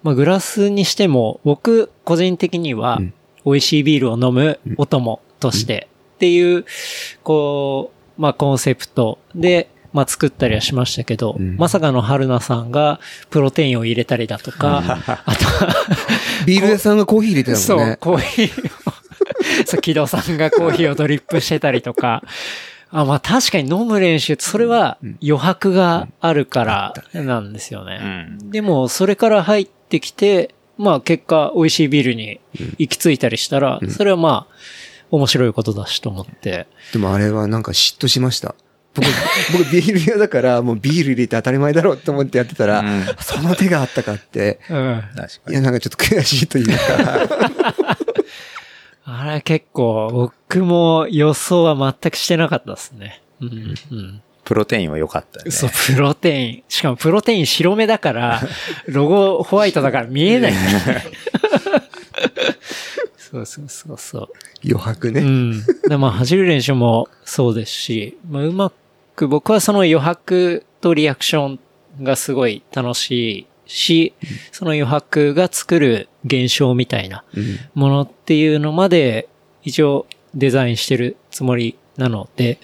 まあ、グラスにしても、僕個人的にはうん、美味しいビールを飲むお供としてっていう、こう、まあ、コンセプト。で、まあ、作ったりはしましたけど、うん。まさかの春菜さんがプロテインを入れたりだとか、あとは、ビール屋さんがコーヒー入れてたもそう、んね。コーヒーを、そう、木戸さんがコーヒーをドリップしてたりとか、あ、まあ確かに飲む練習って、それは余白があるからなんですようね。ん。でも、それから入ってきて、まあ結果、美味しいビールに行き着いたりしたら、それはまあ、面白いことだしと思って。でもあれはなんか嫉妬しました。僕、僕ビール屋だからもうビール入れて当たり前だろうって思ってやってたら、うんその手があったかって、うん。確かに。いやなんかちょっと悔しいというか、あれ結構、僕も予想は全くしてなかったですね。うん。うん。プロテインは良かったよね。そう、プロテイン。しかもプロテイン白目だから、ロゴホワイトだから見えない。そうそうそうそう。余白ね。うん。でまあ、走る練習もそうですし、まあ、うまく、僕はその余白とリアクションがすごい楽しいし、その余白が作る現象みたいなうんものっていうのまで一応デザインしてるつもりなので、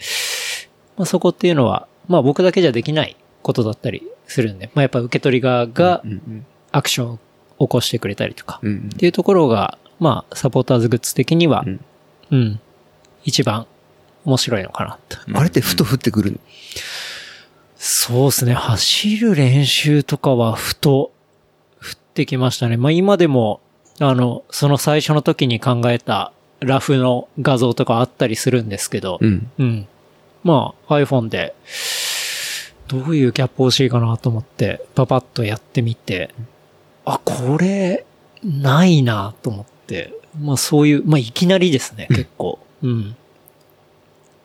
まあ、そこっていうのは、まあ僕だけじゃできないことだったりするんで、まあやっぱ受け取り側がアクションを起こしてくれたりとか、うんっていうところが、まあサポーターズグッズ的には、うんうん、一番面白いのかなと。あれってふと降ってくるの？そうですね。走る練習とかはふと降ってきましたね。まあ今でも、あの、その最初の時に考えたラフの画像とかあったりするんですけど、うん。うん。まあ iPhone で、どういうキャップ欲しいかなと思って、パパッとやってみて、あ、これ、ないなと思って、まあそういう、まあいきなりですね、結構。うん。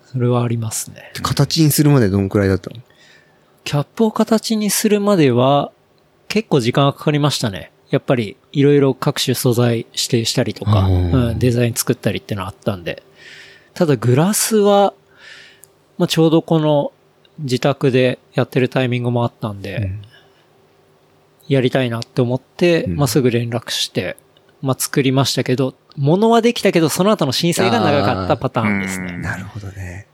それはありますね。形にするまでどんくらいだったの？キャップを形にするまでは、結構時間がかかりましたね。やっぱり、いろいろ各種素材指定したりとか、うんうん、デザイン作ったりってのあったんで。ただ、グラスは、まあ、ちょうどこの自宅でやってるタイミングもあったんで、やりたいなって思って、うんまあ、すぐ連絡して、まあ、作りましたけど、物はできたけど、その後の申請が長かったパターンですね。うんなるほどね。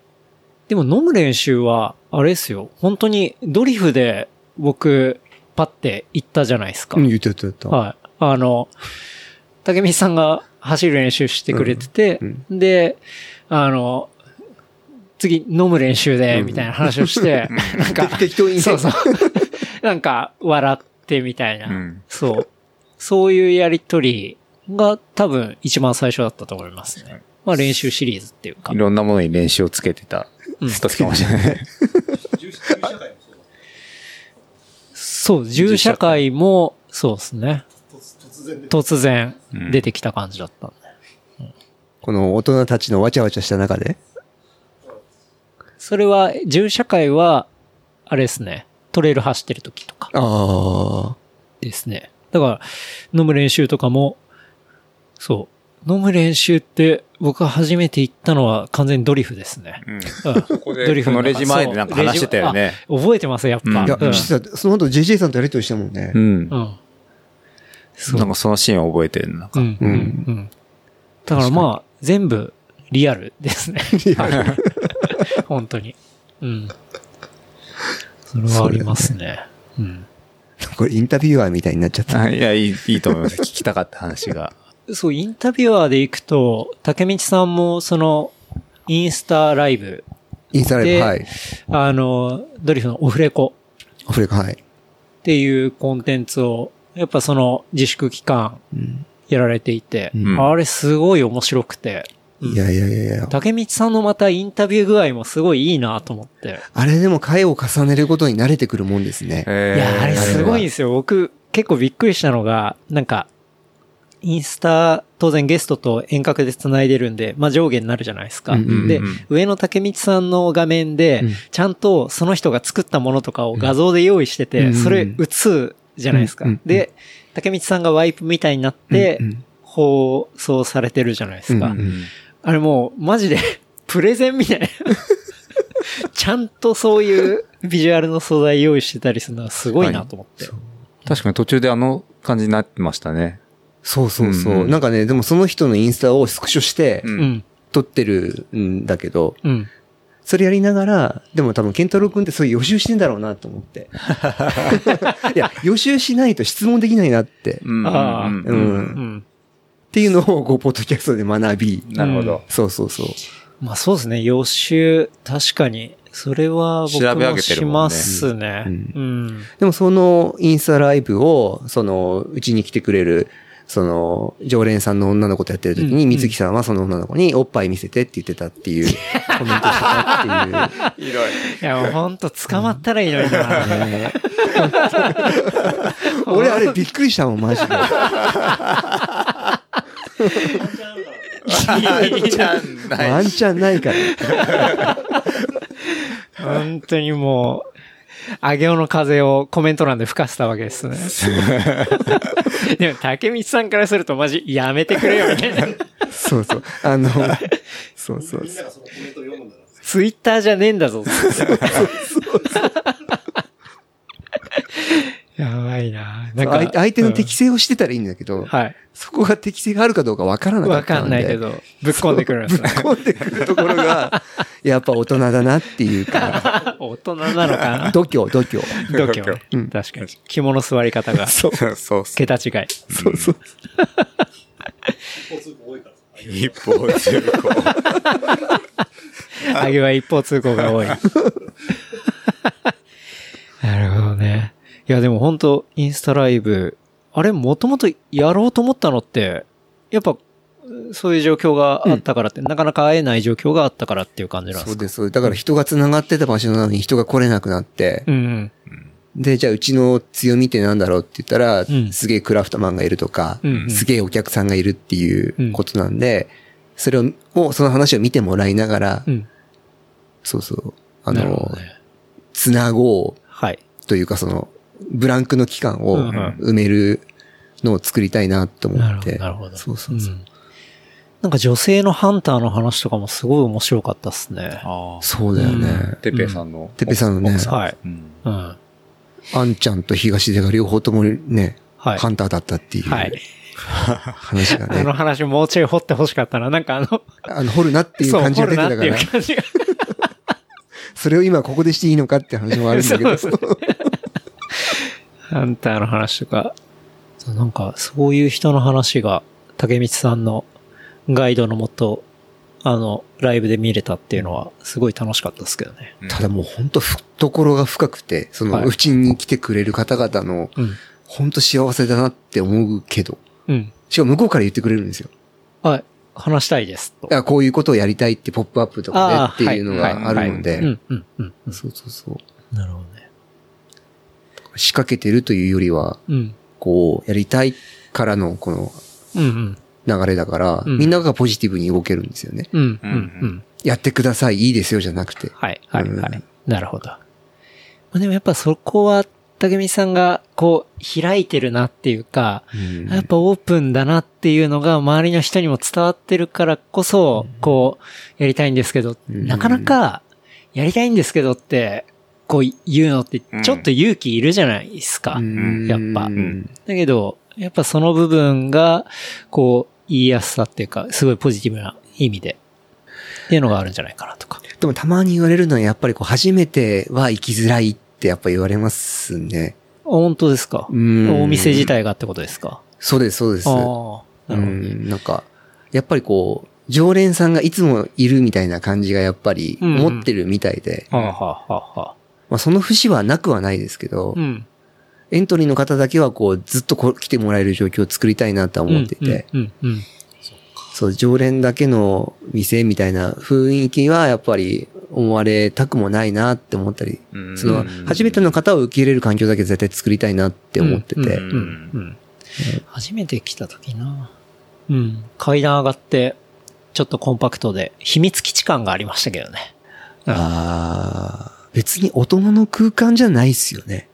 でも飲む練習は、あれですよ。本当にドリフで僕、パって行ったじゃないですか。うん、言ってた言ってた。はい。あの、竹光さんが走る練習してくれてて、うんで、あの、次飲む練習で、うんみたいな話をして、なんか、適当にねそうそう。なんか、笑ってみたいな、うんそう。そういうやりとりが多分一番最初だったと思いますね。まあ練習シリーズっていうかい。ろんなものに練習をつけてたうん時かもしれない。そう、銃社会も、そうですね。突然出てきた感じだったんで。この大人たちのわちゃわちゃした中で。それは、銃社会は、あれですね。トレイル走ってる時とかああ。ですね。だから、飲む練習とかも、そう、飲む練習って、僕が初めて行ったのは完全にドリフですね。うん。うん。ここでこのレジ前でなんか話してたよね覚えてます、やっぱ。うんいや、うん実は、その後 JJ さんとやりとりしたもんね。うんう。ん。そうなんかそのシーンを覚えてる。なんか。うん。うん。うん。だからまあ、全部リアルですね。本当に。うん。それはありますね。うん。これインタビュアーみたいになっちゃった。あいや、いい、いいと思います。聞きたかった話が。そう、インタビュアーで行くと、竹道さんもその、インスタライブ、インスタライブ、ではい。あの、ドリフのオフレコアフリカ、はい。っていうコンテンツを、やっぱその自粛期間うんやられていて、うんあれすごい面白くて、いやいやいやいや。竹道さんのまたインタビュー具合もすごいいいなと思って。あれでも回を重ねることに慣れてくるもんですね。いや、あれすごいんですよ。僕、結構びっくりしたのが、なんか、インスタ、当然ゲストと遠隔で繋いでるんで、まあ上下になるじゃないですか。うんうんうんで、上の竹道さんの画面で、うんちゃんとその人が作ったものとかを画像で用意してて、うんそれ映すじゃないですか。うんうんで、竹道さんがワイプみたいになって、うんうん放送されてるじゃないですか。うんうんあれもう、マジで、プレゼンみたいな。ちゃんとそういうビジュアルの素材用意してたりするのはすごいなと思って。確かに途中であの感じになってましたね。そうそうそう。うんうんなんかね、でもその人のインスタをスクショして。撮ってるんだけど、うん。それやりながら、でも多分、ケンタロウ君ってそういう予習してんだろうなと思って。いや、予習しないと質問できないなって、っうんうんううんん。ていうのを、こう、ポッドキャストで学び。なるほど。そうそうそう。まあそうですね。予習、確かに。それは僕調べ上げてもしますね。ううんん。でもそのインスタライブを、その、うちに来てくれる、その、常連さんの女の子とやってる時に、水木さんはその女の子におっぱい見せてって言ってたっていう、コメントしてたっていう。い。いや、もうほんと捕まったらいいのにな。ね 俺あれびっくりしたもん、マジで。ワンちゃんない。ワンチャンないから。本当にもう、あげおの風をコメント欄で吹かせたわけですね。でも、竹光さんからするとマジやめてくれよみたいな。そうそう。あの、そうそうそう。ツイッターじゃねえんだぞ。やばいな。なんか相相手の適性をしてたらいいんだけど、はい。そこが適性があるかどうかわからなかわったかんないけ。ど、ぶっ込んでくるんですね。込んでくるところが、やっぱ大人だなっていうか、大人なのかな？度胸、度胸。度胸ね。うん確かに。肝の座り方が、そうそうっす。桁違い。そうそう。一方通行。あげは一方通行が多い。なるほどね。いや、でも本当インスタライブ、あれ、もともとやろうと思ったのって、やっぱ、そういう状況があったからって、なかなか会えない状況があったからっていう感じなんですか？そうです。そうですだから人が繋がってた場所なのに人が来れなくなって、うんうん。で、じゃあうちの強みってなんだろうって言ったら、んすげえクラフトマンがいるとか、うんうんすげえお客さんがいるっていうことなんで、それを、をその話を見てもらいながら、うん。そうそう、あのね。つなごうはい。というかその、ブランクの期間を埋めるのを作りたいなと思って。なるほど。そうそうそう。んなんか女性のハンターの話とかもすごい面白かったっすね。ああ。そうだよね。てっぺいさんの。てっぺいさんのねはい。うん。うん。あんちゃんと東出が両方ともね、はいハンターだったっていうはい。話が あのね。話もうちょい掘ってほしかったな。なんかあの、あの、掘るなっていう感じが出てたから、いう感じが。それを今ここでしていいのかって話もあるんだけど。そうハンターの話とか、そうなんか、そういう人の話が、竹光さんのガイドのもと、あの、ライブで見れたっていうのは、すごい楽しかったですけどね。ただもう本当懐が深くて、その、はいうちに来てくれる方々の、うん。本当幸せだなって思うけど、うん。しかも向こうから言ってくれるんですよ。はい。話したいです。と。あこういうことをやりたいってポップアップとかでっていうのがあるので、うん、うん、うん。うんそうそうそう。なるほどね。仕掛けてるというよりは、うん。こう、やりたいからのこのうん、うん。流れだから、うんみんながポジティブに動けるんですよね。うん、うん、うんうん。やってください、いいですよじゃなくて。はい、はい、うんはい。なるほど。まあでもやっぱそこは、竹道さんが、こう、開いてるなっていうか、うんやっぱオープンだなっていうのが周りの人にも伝わってるからこそ、こう、やりたいんですけど、うんなかなか、やりたいんですけどって、こう言うのって、ちょっと勇気いるじゃないですか。うん。やっぱ。うん。だけど、やっぱその部分が、こう、言いやすさっていうか、すごいポジティブな意味で、っていうのがあるんじゃないかなとか。でもたまに言われるのはやっぱりこう初めては行きづらいってやっぱ言われますね。あ本当ですか？うん。お店自体がってことですか？そうです、そうです。なるほどなんか、やっぱりこう、常連さんがいつもいるみたいな感じがやっぱりうんうん思ってるみたいで、はあ、はあはあはあ、まあその節はなくはないですけど、うん。エントリーの方だけはこうずっとこう来てもらえる状況を作りたいなとは思っていて。そう、常連だけの店みたいな雰囲気はやっぱり思われたくもないなって思ったり、うんその、うん初めての方を受け入れる環境だけ絶対作りたいなって思ってて。初めて来た時な。うん。階段上がって、ちょっとコンパクトで、秘密基地感がありましたけどね。ああ、別に大人の空間じゃないっすよね。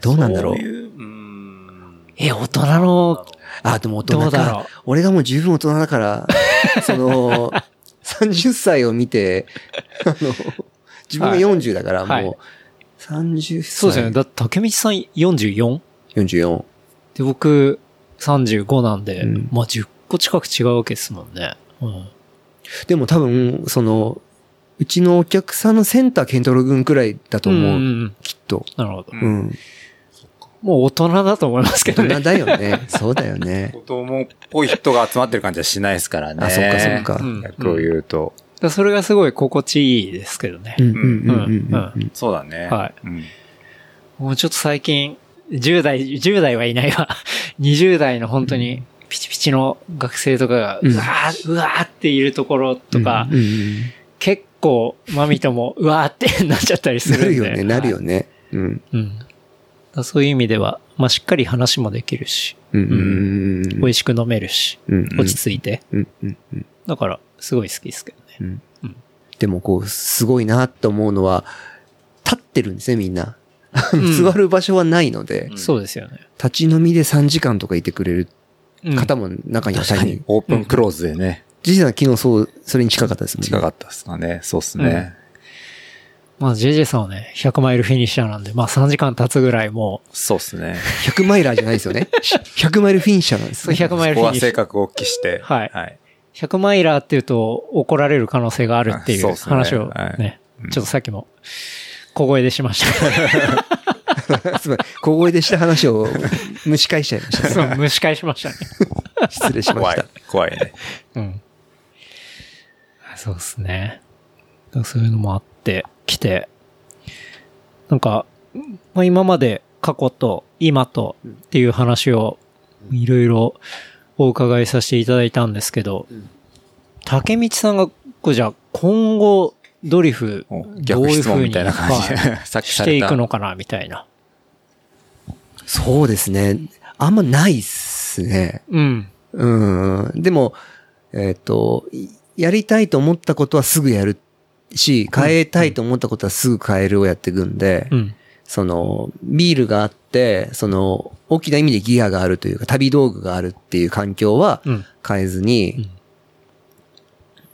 どうなんだろう。そういううんえ、大人の、あ、でも大人だろうか。俺がもう十分大人だから、その、30歳を見て、あの、自分が40だからはいもう、30歳。そうですよね。だって竹道さん 44? 44。で、僕35なんで、うんまあ10個近く違うわけですもんね。うん。でも多分、その、うちのお客さんのセンターケントロ軍くらいだと思う。んんんきっと。なるほど。うん。もう大人だと思いますけどね。大人だよね。そうだよね。子供っぽい人が集まってる感じはしないですからね。あそっかそっかうん逆を言うと。それがすごい心地いいですけどね。うんうんうんうんうんうん。そうだね。はいうんもうちょっと最近、10代、10代はいないわ。20代の本当にピチピチの学生とかが、うわー、うわーっているところとか、結構、マミとも、うわーってなっちゃったりするんで。なるよね、なるよね。うん。うん。そういう意味では、まあ、しっかり話もできるし、うんうんうんうん。美味しく飲めるし、うんうん落ち着いて。うんうんうんだから、すごい好きですけどね。うんうんでもこう、すごいなって思うのは、立ってるんですね、みんな。ん 座る場所はないので、そうですよね。立ち飲みで3時間とかいてくれるうん方も中には確かに、オープンクローズでね、実は昨日そう、それに近かったですもんね。近かったですかね。そうっすね。まあ、JJ さんはね、100マイルフィニッシャーなんで、まあ3時間経つぐらいもそうっすね。100マイラーじゃないですよね。100マイルフィニッシャーなんですう、ね。100マイルここはフィニッシャー。性格をお聞きして。はいはい。100マイラーっていうと怒られる可能性があるっていうあそうっすね話をはいね、ちょっとさっきも小声でしましたけ すごい。小声でした話を蒸し返しちゃいました。ど。そう、蒸し返しましたね。失礼しま怖いした。。怖いね。うん。そうですね。そういうのもあって、来て、なんか、まあ、今まで過去と今とっていう話をいろいろお伺いさせていただいたんですけど、竹道さんが、じゃあ今後ドリフ、どういうふうにみたいな感じではい、さっきしてい。くのかな、みたいな。そうですね。あんまないっすね。うん。うん。でも、えっ、と、いやりたいと思ったことはすぐやるし、変えたいと思ったことはすぐ変えるをやっていくんで、うん。その、ビールがあって、その、大きな意味でギアがあるというか、旅道具があるっていう環境はうん。変えずに、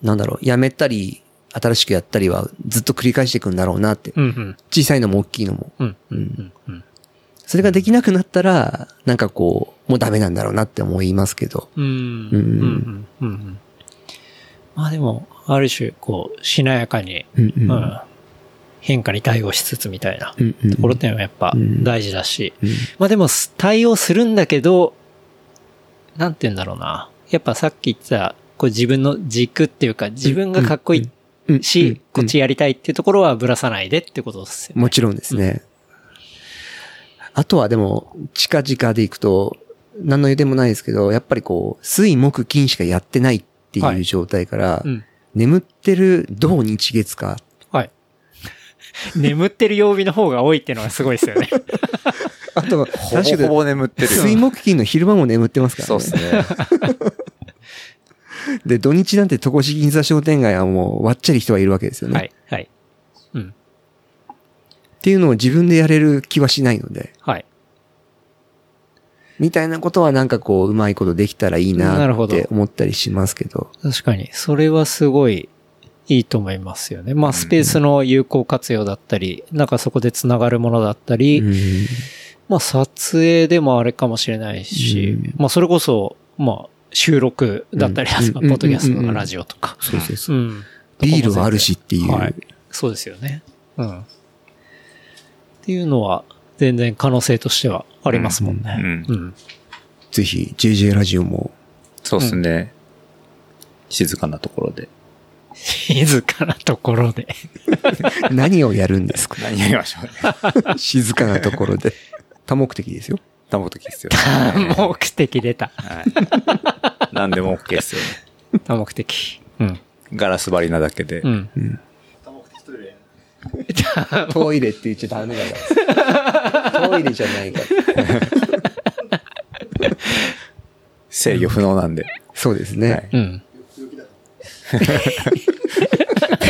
なんだろう、やめたり、新しくやったりはずっと繰り返していくんだろうなって。うん。うん。小さいのも大きいのも。うん。うんうん。うん。それができなくなったら、なんかこう、もうダメなんだろうなって思いますけど。うん。うん。うん。うん。まあでも、ある種、こう、しなやかに、うんうんうん。変化に対応しつつみたいなうんうんところっていうのはやっぱうん大事だし、うんまあでも、対応するんだけど、なんて言うんだろうな。やっぱさっき言ってた、こう自分の軸っていうか、自分がかっこいいうんし、こっちやりたいっていうところはぶらさないでってことですよね。もちろんですね。あとはでも、近々でいくと、何の言うでもないですけど、やっぱりこう、水木金しかやってないってはいいう状態から、うん。眠ってる土日月か。はい。眠ってる曜日の方が多いっていうのがすごいですよね。あとは、ほぼ確かほぼ眠ってるよ。水木金の昼間も眠ってますからね。そうっすね。で、土日なんて戸越銀座商店街はもう、わっちゃり人はいるわけですよね。はい。はい。うん。っていうのを自分でやれる気はしないので、はい。みたいなことはなんかこう、うまいことできたらいいなって思ったりしますけど。確かに。それはすごいいいと思いますよね。まあ、スペースの有効活用だったり、なんかそこで繋がるものだったり、うんまあ、撮影でもあれかもしれないし、うんまあ、それこそ、まあ、収録だったり、うんポッドキャストかラジオとか。そうそうそうう。ん。ビールはあるしっていう。はい。そうですよね。うん。っていうのは、全然可能性としてはありますもんね。うんうん。ぜひ、JJ ラジオも、そうですね。静かなところで。静かなところで。何をやるんですか？何やりましょうね。静かなところで。多目的ですよ。多目的ですよ。目的出た。はい。何でも OK ですよね。多目的。うん。ガラス張りなだけで。うん。トイレって言っちゃダメだから。トイレじゃないから。制御不能なんで。そうですね。はいうん。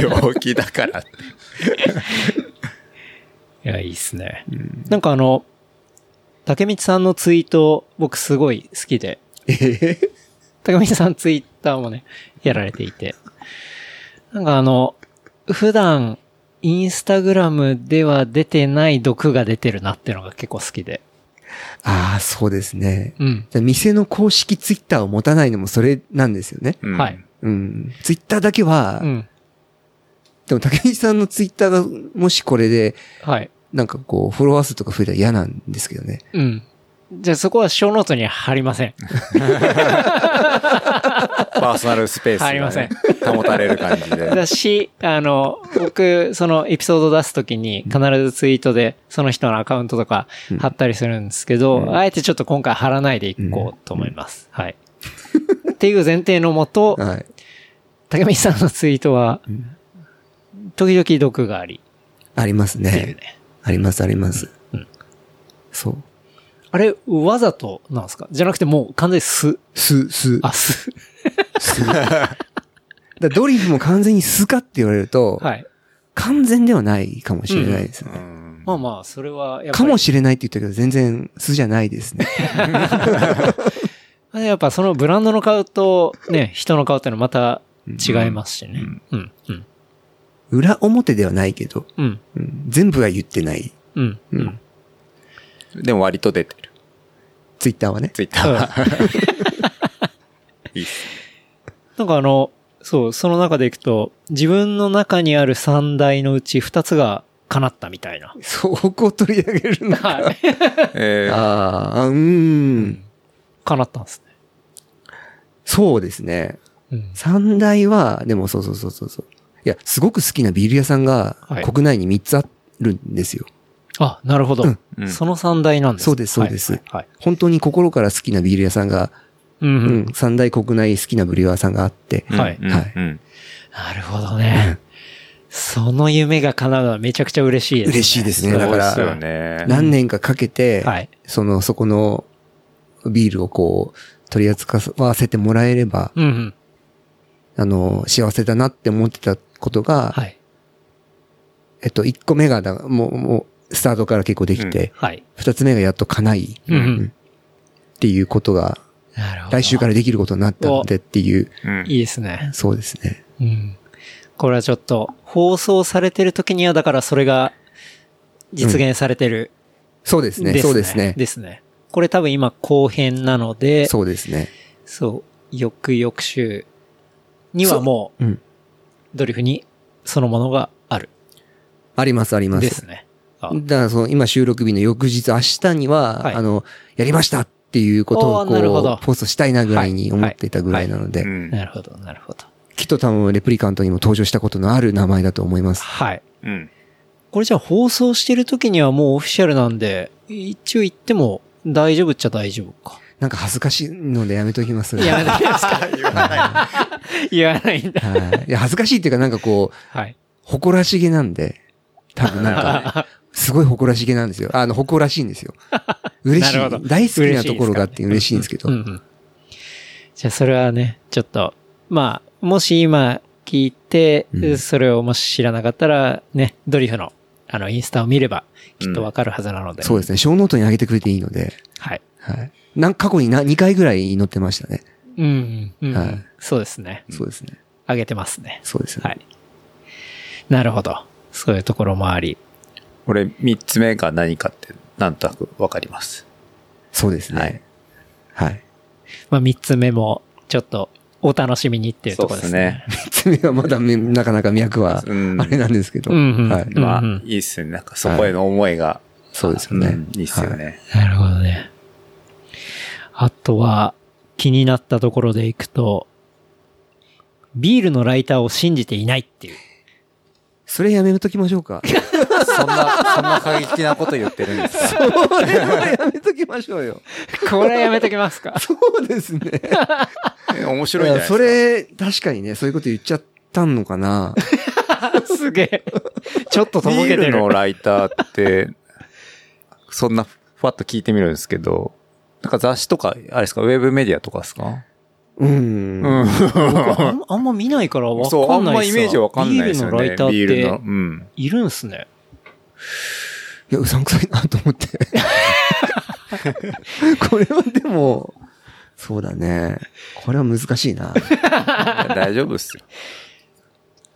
病気だからって。いや、いいっすね。なんかあの、竹道さんのツイート、僕すごい好きで、えー竹道さんツイッターもね、やられていて。なんかあの、普段、インスタグラムでは出てない毒が出てるなっていうのが結構好きで。ああ、そうですね。うん。店の公式ツイッターを持たないのもそれなんですよね。うんはい。うん。ツイッターだけは、うん。でも竹内さんのツイッターがもしこれで、はい。なんかこう、フォロワー数とか増えたら嫌なんですけどね。うん。じゃあそこは小ノートには貼りません。パーソナルスペースが、ね、入りません保たれる感じで。だし、あの、僕、そのエピソード出すときに必ずツイートでその人のアカウントとか貼ったりするんですけど、あえてちょっと今回貼らないでいこうと思います。はい。っていう前提のもと、はい。竹道さんのツイートは、時々毒があり、ありますね。ね。あります、あります。うんそう。あれ、わざとなんですか？じゃなくてもう完全に素。す、す、あ、素。す。だドリフも完全にすかって言われると、はい。完全ではないかもしれないですね。うんまあまあ、それはやっぱり。かもしれないって言ったけど、全然素じゃないですね。やっぱそのブランドの顔とね、人の顔ってのはまた違いますしね。うん。うん。裏表ではないけど、うん。うん全部は言ってない。うん。ううんん。でも割と出てる。ツイッターはね。ツイッターは。いいっす。なんかあの、そう、その中でいくと、自分の中にある三大のうち二つが叶ったみたいな。そこを取り上げるの。はい。えー ああ、うーん。叶ったんですね。そうですね。うん。三大は、でもそうそうそうそうそう。いや、すごく好きなビール屋さんがはい国内に3つあるんですよ。あ、なるほど。うんうんその三大なんですねそうですそうですはい。はい。本当に心から好きなビール屋さんが、うんううん。ん、三大国内好きなビール屋さんがあって、はいうんはいうんなるほどね。その夢が叶うのはめちゃくちゃ嬉しいですね。嬉しいですね。だから。何年かかけて、はい。その、そこのビールをこう、取り扱わせてもらえれば、うんうん。あの、幸せだなって思ってたことが、はい。えっと、1個目がだ、もう、もう、スタートから結構できて、はい。二、つ目がやっと叶い、うんうんうんっていうことが。来週からできることになったのでっていう、うんいいですね。そうですね。うん。これはちょっと、放送されてる時には、だからそれが実現されてる、そうですね。そうですね。ですね。これ多分今後編なので、そうですね。そう、翌々週にはもう、うん。ドリフにそのものがある。あります、あります。ですね。あだから、その、今収録日の翌日、明日には、はいあの、やりましたっていうことを、こう、ポストしたいなぐらいに思っていたぐらいなので、うんなるほど、なるほど。きっと多分、レプリカントにも登場したことのある名前だと思います。はい。うんこれじゃあ放送してる時にはもうオフィシャルなんで、一応言っても大丈夫っちゃ大丈夫か。なんか恥ずかしいのでやめときます。やめてください。言わない。言わないんだ。はい。いや、恥ずかしいっていうか、なんかこう、はい。誇らしげなんで、多分なんか、すごい誇らしげなんですよ。あの、誇らしいんですよ。嬉しい。大好きなところがあって嬉しいんですけどうん。うん。じゃあそれはね、ちょっと、まあ、もし今聞いて、うんそれをもし知らなかったら、ね、ドリフのあの、インスタを見れば、きっとわかるはずなので。そうですね。小ノートに上げてくれていいので、はい。はい。なん過去にな2回ぐらい載ってましたね。うん、うん、はいそうですね。そうですね。上げてますね。そうですね。はい。なるほど。そういうところもあり。俺、三つ目が何かって、なんとなくわかります。そうですはいね。はい。まあ、三つ目も、ちょっと、お楽しみにっていうところですね。三つ目はまだめなかなか脈はうんあれなんですけど。うんうんはい。うんまあ、いいっすね。なんかそこへの思いが。そうですよねんいいっすよね。なるほどね。あとは、気になったところでいくと、ビールのライターを信じていないっていう。それやめときましょうか。そんな、そんな過激なこと言ってるんですか？それはやめときましょうよ。これはやめときますか？そうですね。え面白いんじゃないですか。それ、確かにね、そういうこと言っちゃったのかな。すげえ。ちょっととぼビーけてる。ルのライターって、そんなふわっと聞いてみるんですけど、なんか雑誌とか、あれですか、ウェブメディアとかですか？うん。うん。僕あんあんま見ないからわそう、あんかんないっすわまイメージわかんないですよね。ビールのライタビーってうん。いるんすね。いや、うさんくさいなと思って。これはでも、そうだね。これは難しいな。大丈夫っすよ。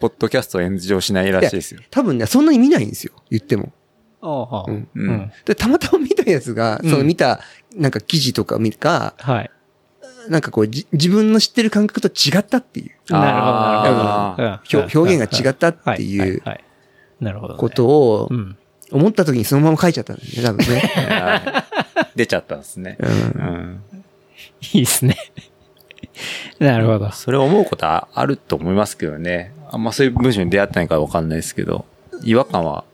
ポッドキャスト炎上しないらしいですよ。多分ね、そんなに見ないんですよ。言っても。ああ、はあうんううんん。で、たまたま見たやつが、うんその見た、なんか記事とか見か、はい。なんかこう、じ自分の知ってる感覚と違ったっていう。なるほど、なあるほど。表表現が違ったっていうはいはいはいなるほどね。ことをうん。思った時にそのまま書いちゃったんですね、多分ね。はい出ちゃったんですね。うんうん。いいっすね。なるほど。それ思うことはあると思いますけどね。あんまそういう文章に出会ってないからわかんないですけど、違和感は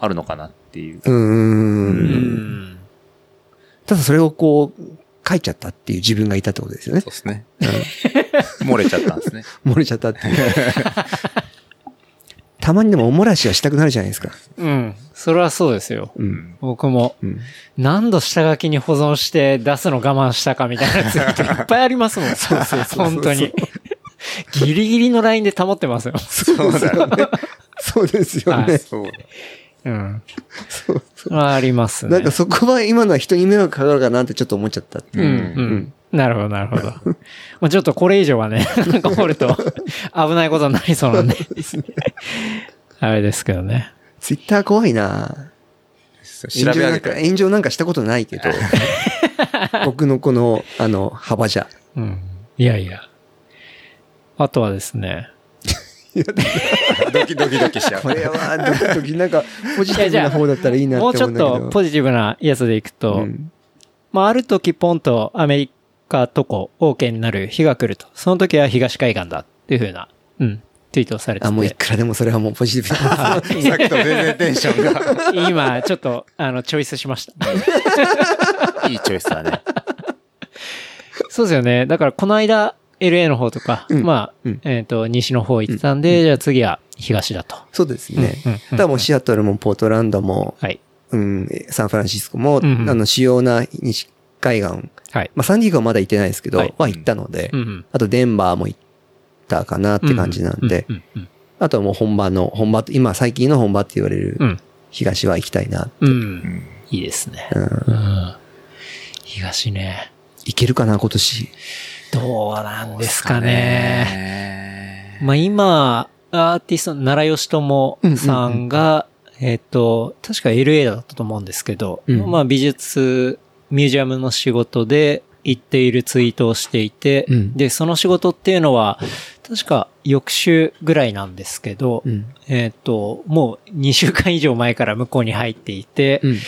あるのかなっていう。うー。うんん。ただそれをこう、書いちゃったっていう自分がいたってことですよねそう。ですね。漏れちゃったんですね。漏れちゃったっていう。たまにでもおもらしはしたくなるじゃないですか。うん。それはそうですよ。うん。僕も、うん。何度下書きに保存して出すの我慢したかみたいなツイートいっぱいありますもん。そうそうそう。本当に。ギリギリのラインで保ってますよ。そうだよね。そうですよね。はいそう。うん。そうそれはありますね。なんかそこは今のは人に迷惑かかるかなってちょっと思っちゃったっていうう。ん、うん。なるほど、なるほど。まあちょっとこれ以上はね、なんか掘ると 危ないことになりそうなんで。あれですけどね。ツイッター怖いな調べ上げ炎上なんか、て。炎上なんかしたことないけど。僕のこの、あの、幅じゃ。うん。いやいや。あとはですね。ドキドキドキしちゃうこ。れは、ドキドキ、なんか、ポジティブな方だったらいいなってもうちょっ。とポジティブなやつでいくと、うんまあある時ポンとアメリカとこ OK になる日が来ると。その時は東海岸だっていう風な、うん、ツイートをされてて。あ、もういくらでもそれはもうポジティブな。さっきと全然テンションが。今、ちょっと、あの、チョイスしました。いいチョイスだね。そうですよね。だから、この間、LA の方とか、うんまあ、うんえっ、と、西の方行ってたんで、じゃあ次は東だと。そうですね。うんうんだからもうシアトルもポートランドも、はい。うん、サンフランシスコも、うんうんあの、主要な西海岸、はい。まあ、サンディエゴはまだ行ってないですけど、ははい行ったので、うんうん。あとデンバーも行ったかなって感じなんで、あとはもう本場の、本場、今最近の本場って言われるうん。東は行きたいな。うん。う。うんんいいですね。東ね。行けるかな、今年？どうなんですかね。ねまあ今、アーティスト、奈良義友さんが、えっ、と、確か LA だったと思うんですけど、うんまあ美術、ミュージアムの仕事で行っているツイートをしていて、うんで、その仕事っていうのは、確か翌週ぐらいなんですけど、うん。えっ、と、もう2週間以上前から向こうに入っていて、うん。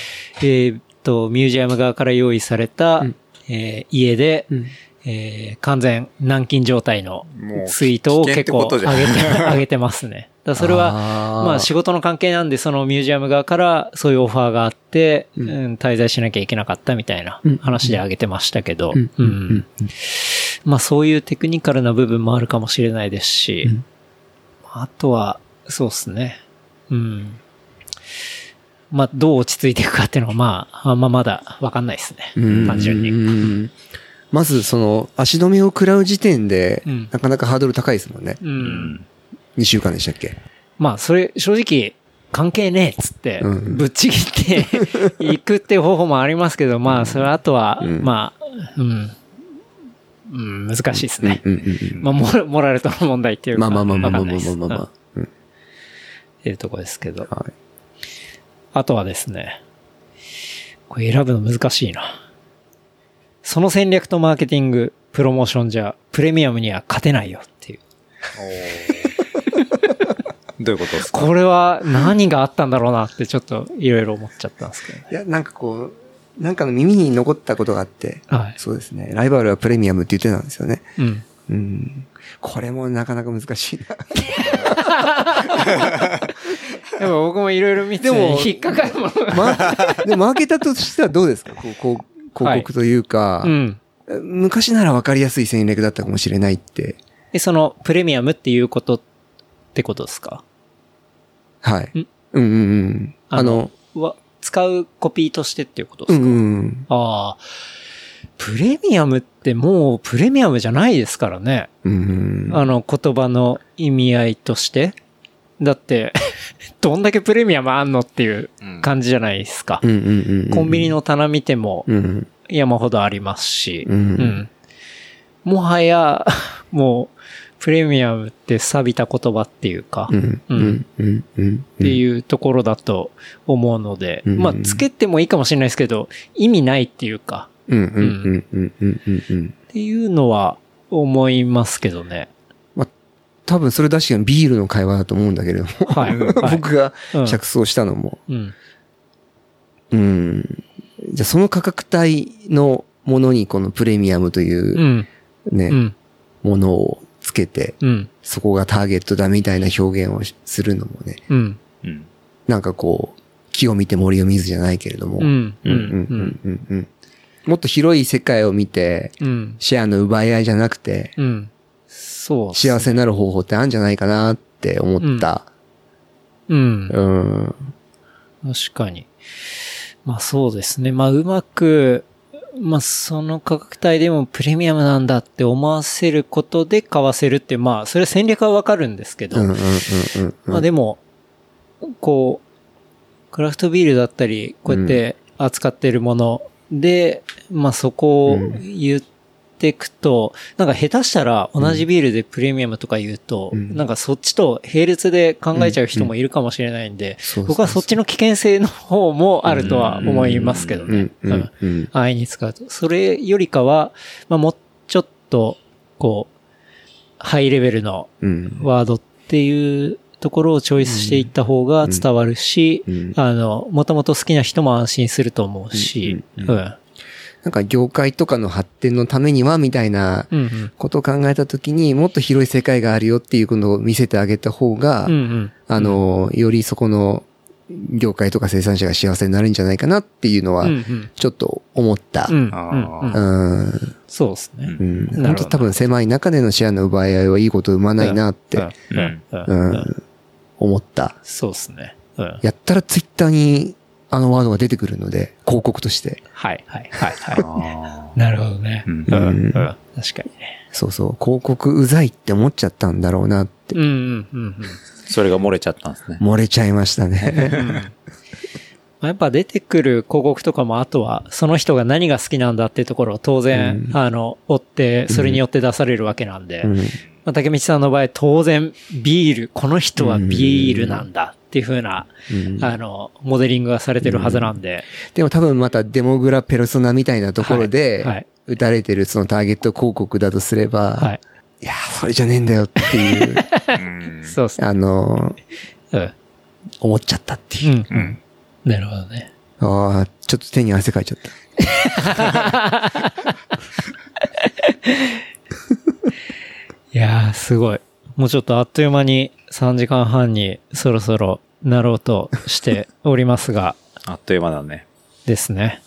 えっ、と、ミュージアム側から用意された、うんえー家で、うん。えー完全軟禁状態のツイートを結構上げて、上げてますね。だそれは、はまあ仕事の関係なんで、そのミュージアム側からそういうオファーがあって、うんうん滞在しなきゃいけなかったみたいなうん話で上げてましたけど。まあそういうテクニカルな部分もあるかもしれないですし、うんあとは、そうですね。うん。まあどう落ち着いていくかっていうのはまあ、あんままだわかんないですね。うん単純に。に。まず、その、足止めを食らう時点でうん、なかなかハードル高いですもんね。うん。2週間でしたっけ？まあそれ、正直、関係ねえっつって、うんぶっちぎっていくっていう方法もありますけど、まあ、それあとは、うんまあ、うん、うん、難しいですね。まあ、モラルとの問題っていうか。まあまあまあまあまあまあまあまあ。っていうとこですけど。はい。あとはですね、これ選ぶの難しいな。その戦略とマーケティング、プロモーションじゃ、プレミアムには勝てないよっていう。どういうことですか？これは何があったんだろうなってちょっといろいろ思っちゃったんですけどね。いや、なんかこう、なんかの耳に残ったことがあって、はい。そうですね。ライバルはプレミアムって言ってたんですよね。うん。うん。これもなかなか難しいな。でも僕もいろいろ見て引っかかるものが。まあ、でもマーケターとしてはどうですか？こう、こう、広告というか、うん。昔なら分かりやすい戦略だったかもしれないって。で、そのプレミアムっていうことってことですか？はい。ん？うんうんうん。あの、は、使うコピーとしてっていうことですか、うんうんああ。プレミアムってもうプレミアムじゃないですからね。うん。うんあの言葉の意味合いとして。だって、どんだけプレミアムあんのっていう感じじゃないですかう。んうんうんうん。コンビニの棚見てもうん。山ほどありますし。うんうんもはや、もう、プレミアムって錆びた言葉っていうか、っ。ていうところだと思うので、うんまあ、つけてもいいかもしれないですけど、意味ないっていうか。っていうのは思いますけどね。多分それ確かにビールの会話だと思うんだけれども。はい。はい 僕がうん着想したのも。うん。うん。じゃあその価格帯のものにこのプレミアムといううんね、うん。ものをつけて、うん。そこがターゲットだみたいな表現をするのもね、うん。うん。なんかこう、木を見て森を見ずじゃないけれども、うん。うん。うんうんうんうんもっと広い世界を見て、うん。シェアの奪い合いじゃなくて、うん。そう。幸せになる方法ってあるんじゃないかなって思った。うん。うん。確かに。まあそうですね。まあうまく、まあその価格帯でもプレミアムなんだって思わせることで買わせるって、まあそれ戦略はわかるんですけど。まあでも、こう、クラフトビールだったり、こうやって扱ってるもので、まあそこを言っていくと、なんか下手したら同じビールでプレミアムとか言うと、うん。なんかそっちと並列で考えちゃう人もいるかもしれないんで、そうそうそう。僕はそっちの危険性の方もあるとは思いますけどね。安易に使うと。それよりかは、まあもうちょっと、こう、ハイレベルのうん。ワードっていうところをチョイスしていった方が伝わるし、うん。あの、もともと好きな人も安心すると思うし、ううんん。なんか業界とかの発展のためにはみたいな。ことを考えたときにもっと広い世界があるよっていうことを見せてあげた方が、うんうん。あの、よりそこの業界とか生産者が幸せになるんじゃないかなっていうのはうんうん。ちょっと思った。うん。あうんーうんうん。そうですね。うん。本当多分狭い中でのシェアの奪い合いはいいこと生まないなって、うんうんううんん、思った。そうですね。うん。やったらツイッターにあのワードが出てくるので、広告として。はいはいはいはあい。なるほどね。ううんん。うん。確かにね。そうそう、広告うざいって思っちゃったんだろうなって、うんうんうんうん。ーそれが漏れちゃったんですね。漏れちゃいましたね。まあやっぱ出てくる広告とかも、あとは、その人が何が好きなんだっていうところを当然、あの、追って、それによって出されるわけなんで、うんまあ、竹道さんの場合、当然、ビール、この人はビールなんだっていう風な、うんあの、モデリングがされてるはずなんで、でも多分またデモグラペルソナみたいなところはいで、はい打たれてるそのターゲット広告だとすれば、はい。いやー、それじゃねえんだよっていう、うん そうですね。あのーうん。思っちゃったっていうう。ん。うん。なるほどね。ああ、ちょっと手に汗かいちゃった。いやー、すごい。もうちょっとあっという間に3時間半にそろそろなろうとしておりますが、あっという間だね。ですね。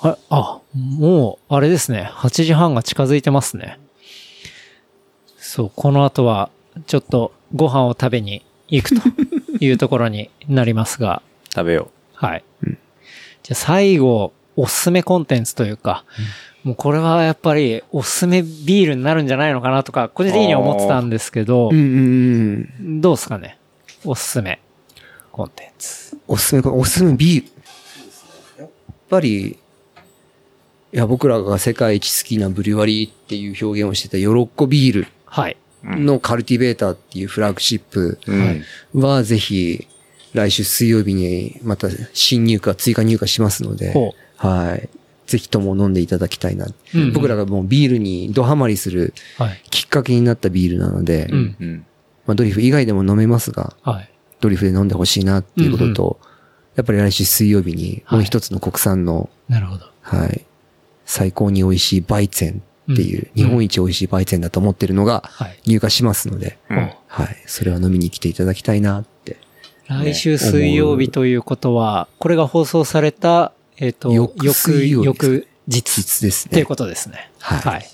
あ、あ、もう、あれですね。8時半が近づいてますね。そう、この後は、ちょっとご飯を食べに行くと いうところになりますが、食べよはい。じゃあ最後、おすすめコンテンツというか、もうこれはやっぱりおすすめビールになるんじゃないのかなとか、個人的には思ってたんですけどうん、うんうん。どうですかね？おすすめ。コンテンツ。おすすめ、おすすめビール。やっぱり、いや、僕らが世界一好きなブリュワリーっていう表現をしてたヨロッコビールはい。のカルティベーターっていうフラッグシップうん。はぜひ来週水曜日にまた新入荷、追加入荷しますのでほ、はい。ぜひとも飲んでいただきたいな。うん僕らがもうビールにドハマりするはい。きっかけになったビールなので、うんうん。まあドリフ以外でも飲めますが、はい。ドリフで飲んでほしいなっていうことと、やっぱり来週水曜日にもう一つの国産の、なるほど。はい、最高に美味しいバイツェンっていう、うん日本一美味しいバイツェンだと思ってるのがはい。入荷しますので、うんはい、それは飲みに来ていただきたいなって。来週水曜日ということは、これが放送された、えっ、と、翌水曜日です翌日実ですねっていう。ことですね。はいはい。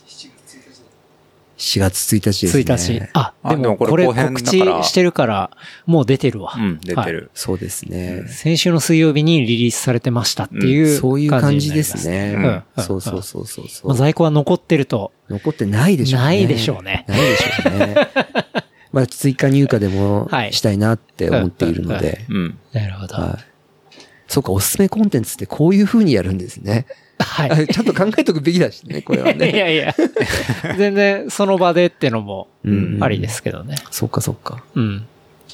4月1日ですね。1日。あ、あでもこれ告知してるから、もう出てるわ。うん、出てはいる。そうですね。先週の水曜日にリリースされてましたっていう、そういう感じです。ね。うんうんそうそうそうそうそう、まあ、在庫は残ってると、残ってないでしょうね。ないでしょうねないでしょうね。まあ追加入荷でもはいしたいなって思っているので。うん。なるほど。はい。そうか、おすすめコンテンツってこういう風にやるんですね。はい。あちゃんと考えとくべきだしね、これはいね。やいや、全然その場でってのもうんありですけどね。そっかそっか。うん。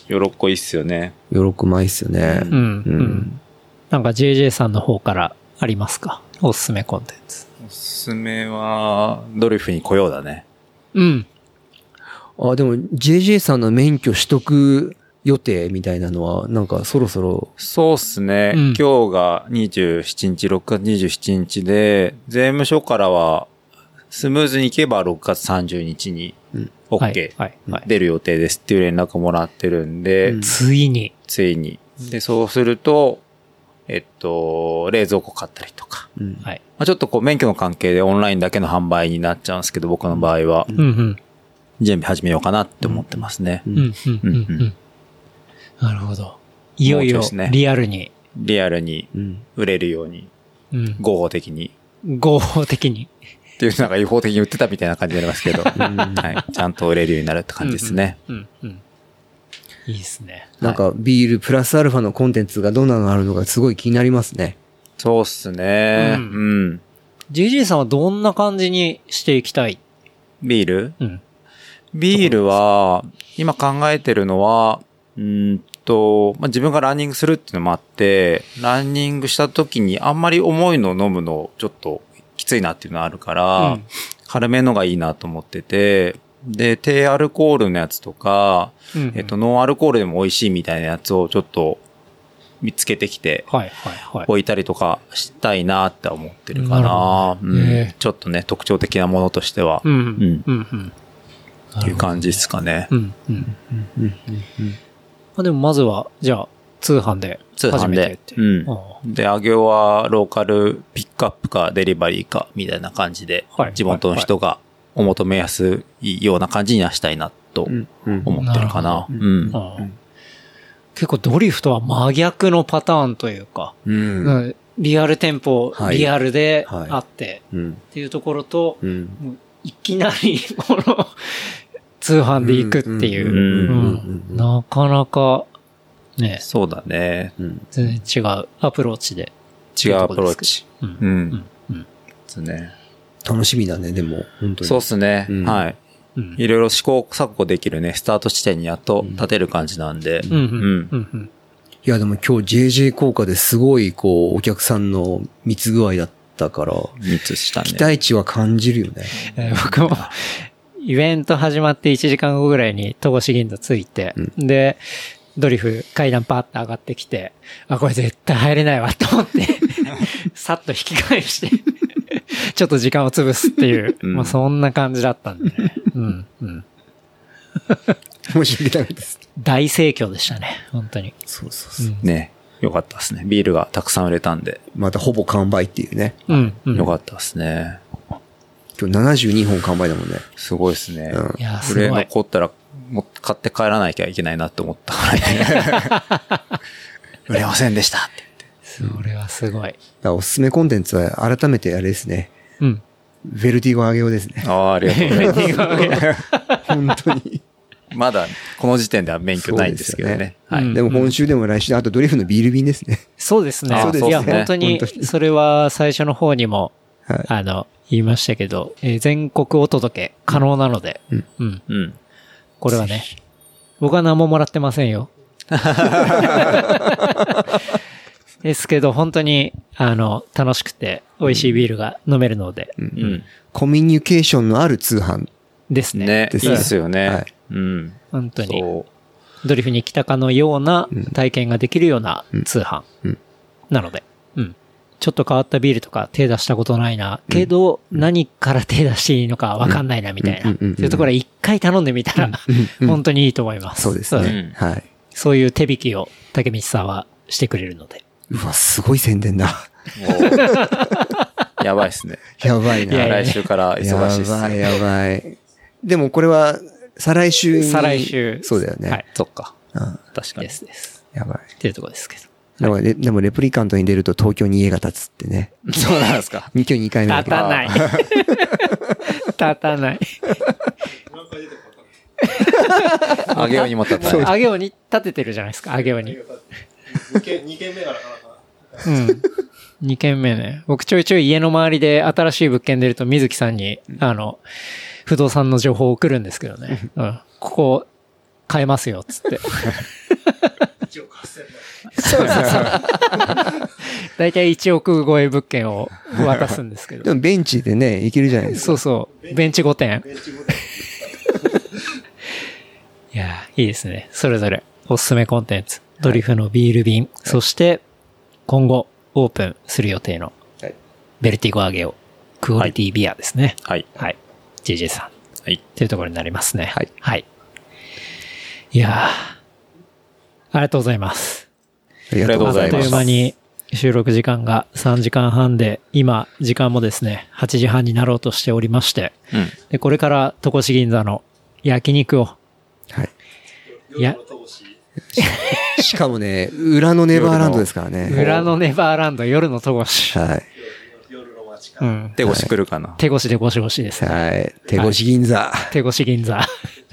よろっこいいっすよね。よろくまいっすよね。うん。うん。なんか JJ さんの方からありますか？おすすめコンテンツ。おすすめは、ドリフに来ようだね。うん。あ、でも JJ さんの免許取得予定みたいなのは、なんかそろそろ、そうっすね。うん今日が27日、6月27日で、税務署からは、スムーズにいけば6月30日に、はい OK、はい。はい。出る予定ですっていう連絡もらってるんで、うんついに。ついに。で、そうすると、えっと、冷蔵庫買ったりとか。うんはい。まあ、ちょっとこう免許の関係でオンラインだけの販売になっちゃうんですけど、僕の場合は、うんうん。準備始めようかなって思ってますね。うんうんうん。なるほど。いよいよリアルに、リアルにうん。売れるように、うん。合法的に。合法的に。っていうなんか違法的に売ってたみたいな感じになりますけど、はい。ちゃんと売れるようになるって感じですね。うんうん。うんいいですね。なんかビールプラスアルファのコンテンツがどんなのあるのかすごい気になりますね。そうっすね。ううんん。JJ さんはどんな感じにしていきたい？ビール？うん。ビールは、今考えてるのは、うーんと、まあ、自分がランニングするっていうのもあって、ランニングした時にあんまり重いのを飲むのちょっときついなっていうのがあるから、うん軽めのがいいなと思ってて、で、低アルコールのやつとか、うんえっと、ノンアルコールでも美味しいみたいなやつをちょっと見つけてきて、はいはいはい。置いたりとかしたいなって思ってるかなうんちょっとね、特徴的なものとしては、うん。うんうん。いう感じですかね。うん。うん。まあでもまずは、じゃあ、通販で通販で始めてっ。て。うんあ。で、あ行はローカルピックアップかデリバリーかみたいな感じではい、地元の人がお求めやすいような感じにはしたいなと。思ってるかな。結構ドリフトは真逆のパターンというか、うん。うんリアル店舗、はいリアルではいあって、うん。っていうところと、うん。いきなり、この、通販で行くっていう。うんうんうんなかなか、ね、そうだね。うん。全然違うアプローチで。違うアプローチ。うんう。うんん。うん。ですね。楽しみだね、でも、本当に。そうっすね。うんはい。うん。いろいろ試行錯誤できるね、スタート地点にやっと立てる感じなんで。うん。うん。うん。うん。いや、でも今日 JJ 効果ですごい、こう、お客さんの密具合だったから、密したね。期待値は感じるよね。えー僕も、イベント始まって1時間後ぐらいに戸越銀座着いて、で、ドリフ階段パーって上がってきて、あ、これ絶対入れないわと思って、さっと引き返して、ちょっと時間を潰すっていう、うんまあそんな感じだったんでね。うん、うん。申し訳ないです。大盛況でしたね、本当に。そうそうそう。ね。よかったですね。ビールがたくさん売れたんで。またほぼ完売っていうね。うん、うん。よかったですね。今日72本完売だもんね。すごいですね。うんいや、す売れごい。残ったら、もう買って帰らなきゃいけないなって思ったからね。売れませんでしたってそれはすごい。おすすめコンテンツは改めてあれですね。うん。ベルティゴ上げようですね言っ。て。ああ、ありがとうございます。本当に。まだ、この時点では免許ないんですけどね。ねはい。うんでも今週でも来週で、あとドリフのビール便ですね。そうですね。あそうですねいや、本当、にそれは最初の方にも、はいあの、言いましたけど、えー全国お届け可能なので、うんうん。うん。これはね、僕は何ももらってませんよ。ですけど、本当に、あの、楽しくて、美味しいビールが飲めるので、うん。コミュニケーションのある通販。ですね。ね、いいですねですよね。はいうん。本当に。ドリフに来たかのような体験ができるような通販うんなので、うん。ちょっと変わったビールとか手出したことないな、けど、何から手出していいのかわかんないな、みたいな。そういうところは一回頼んでみたら、本当にいいと思います。そうですね。はい。そういう手引きを竹道さんはしてくれるので。うわ、すごい宣伝だ。やばいっすね。やばいな。いやいや来週から忙しいっすやばい、ね。やばい。でもこれは、再来週に。再来週そうだよね。はい。そっか。うん確かにで。すです。やばい。っていうところですけど。でもレでもレプリカントに出ると東京に家が建つってね。そうなんですか。今日2回目だけど。立たない。立たない。あげようにも立ったね。あげおに立ててるじゃないですか、あげおに。2件、二件目がなかなか。うん。2軒目ね。僕ちょいちょい家の周りで新しい物件出ると水木さんに、あの、不動産の情報を送るんですけどね。うん。ここ、買えますよ、つって。一応合戦そうそうそう。だいたい1億超え物件を渡すんですけど。でもベンチでね、行けるじゃないですか。そうそう。ベンチ5点。いやーいいですね。それぞれおすすめコンテンツ。ドリフのビール瓶。そして、今後オープンする予定のはい、ベルティゴアゲオ、クオリティビアですね。はい。はい。JJ さん。はい。っていうところになりますね。はいはい。いやーありがとうございます。ありがとうございあっとます。いう間に収録時間が3時間半で、今、時間もですね、8時半になろうとしておりまして、うん。で、これから戸越銀座の焼肉を、はい。いやし。しかもね、裏のネバーランドですからね。裏のネバーランド夜の戸越。はい。うら。ん。手越来るかな。手越しでゴシゴシですね。はい。手越し銀座。手越銀座。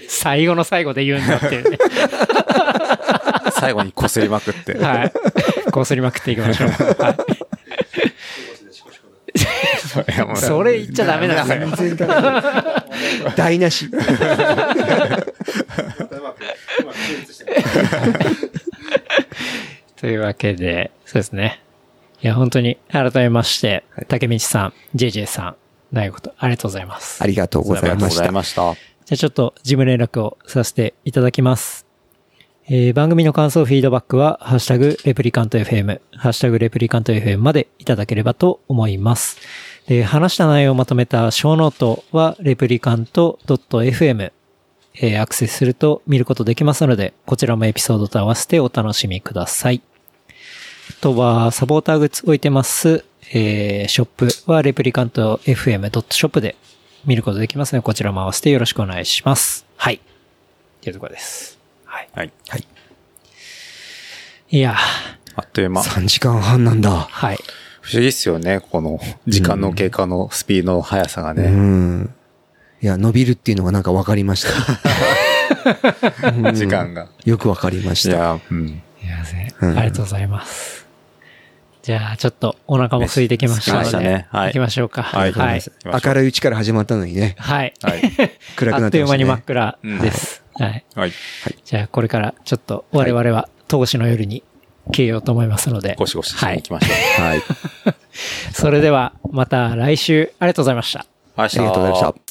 最後の最後で言うんだっていうね。最後に擦りまくって。はい。こすりまくっていきましょう。はい。それ言っちゃダメなんですよ。全然ダメ台無し。というわけで、そうですね。いや、本当に改めまして、竹道さん、JJ さん、長いことありがとうございます。ありがとうございざいました。ました。じゃあちょっと事務連絡をさせていただきます。えー番組の感想、フィードバックは、ハッシュタグ、レプリカント FM、ハッシュタグ、レプリカント FM までいただければと思います。で話した内容をまとめたショーノートは、 replicant.fm、えーアクセスすると見ることできますので、こちらもエピソードと合わせてお楽しみください。あとは、サポーターグッズ置いてます、えーショップは、 replicantfm.shop で見ることできますので、こちらも合わせてよろしくお願いします。はい。っていうところです。はい。はい。はい。いやー、あっという間。3時間半なんだ。はい。不思議っすよね。この時間の経過のスピードの速さがうね。ん。いや、伸びるっていうのがなんか分かりました。うん時間が。よく分かりました。いや、うん。いやぜ、うんありがとうございます。じゃあ、ちょっとお腹も空いてきましたので、ねはい行きましょうか。はい明るいうちから始まったのにね。はい。はい。暗くなあってという間に。真っ暗です。はい。はい。じゃあ、これからちょっと我々は投資の夜に消えようと思いますので。ゴシゴシしはいに行き。ましょう。はい。それでは、また来週、ありがとうございました。ありがとうございました。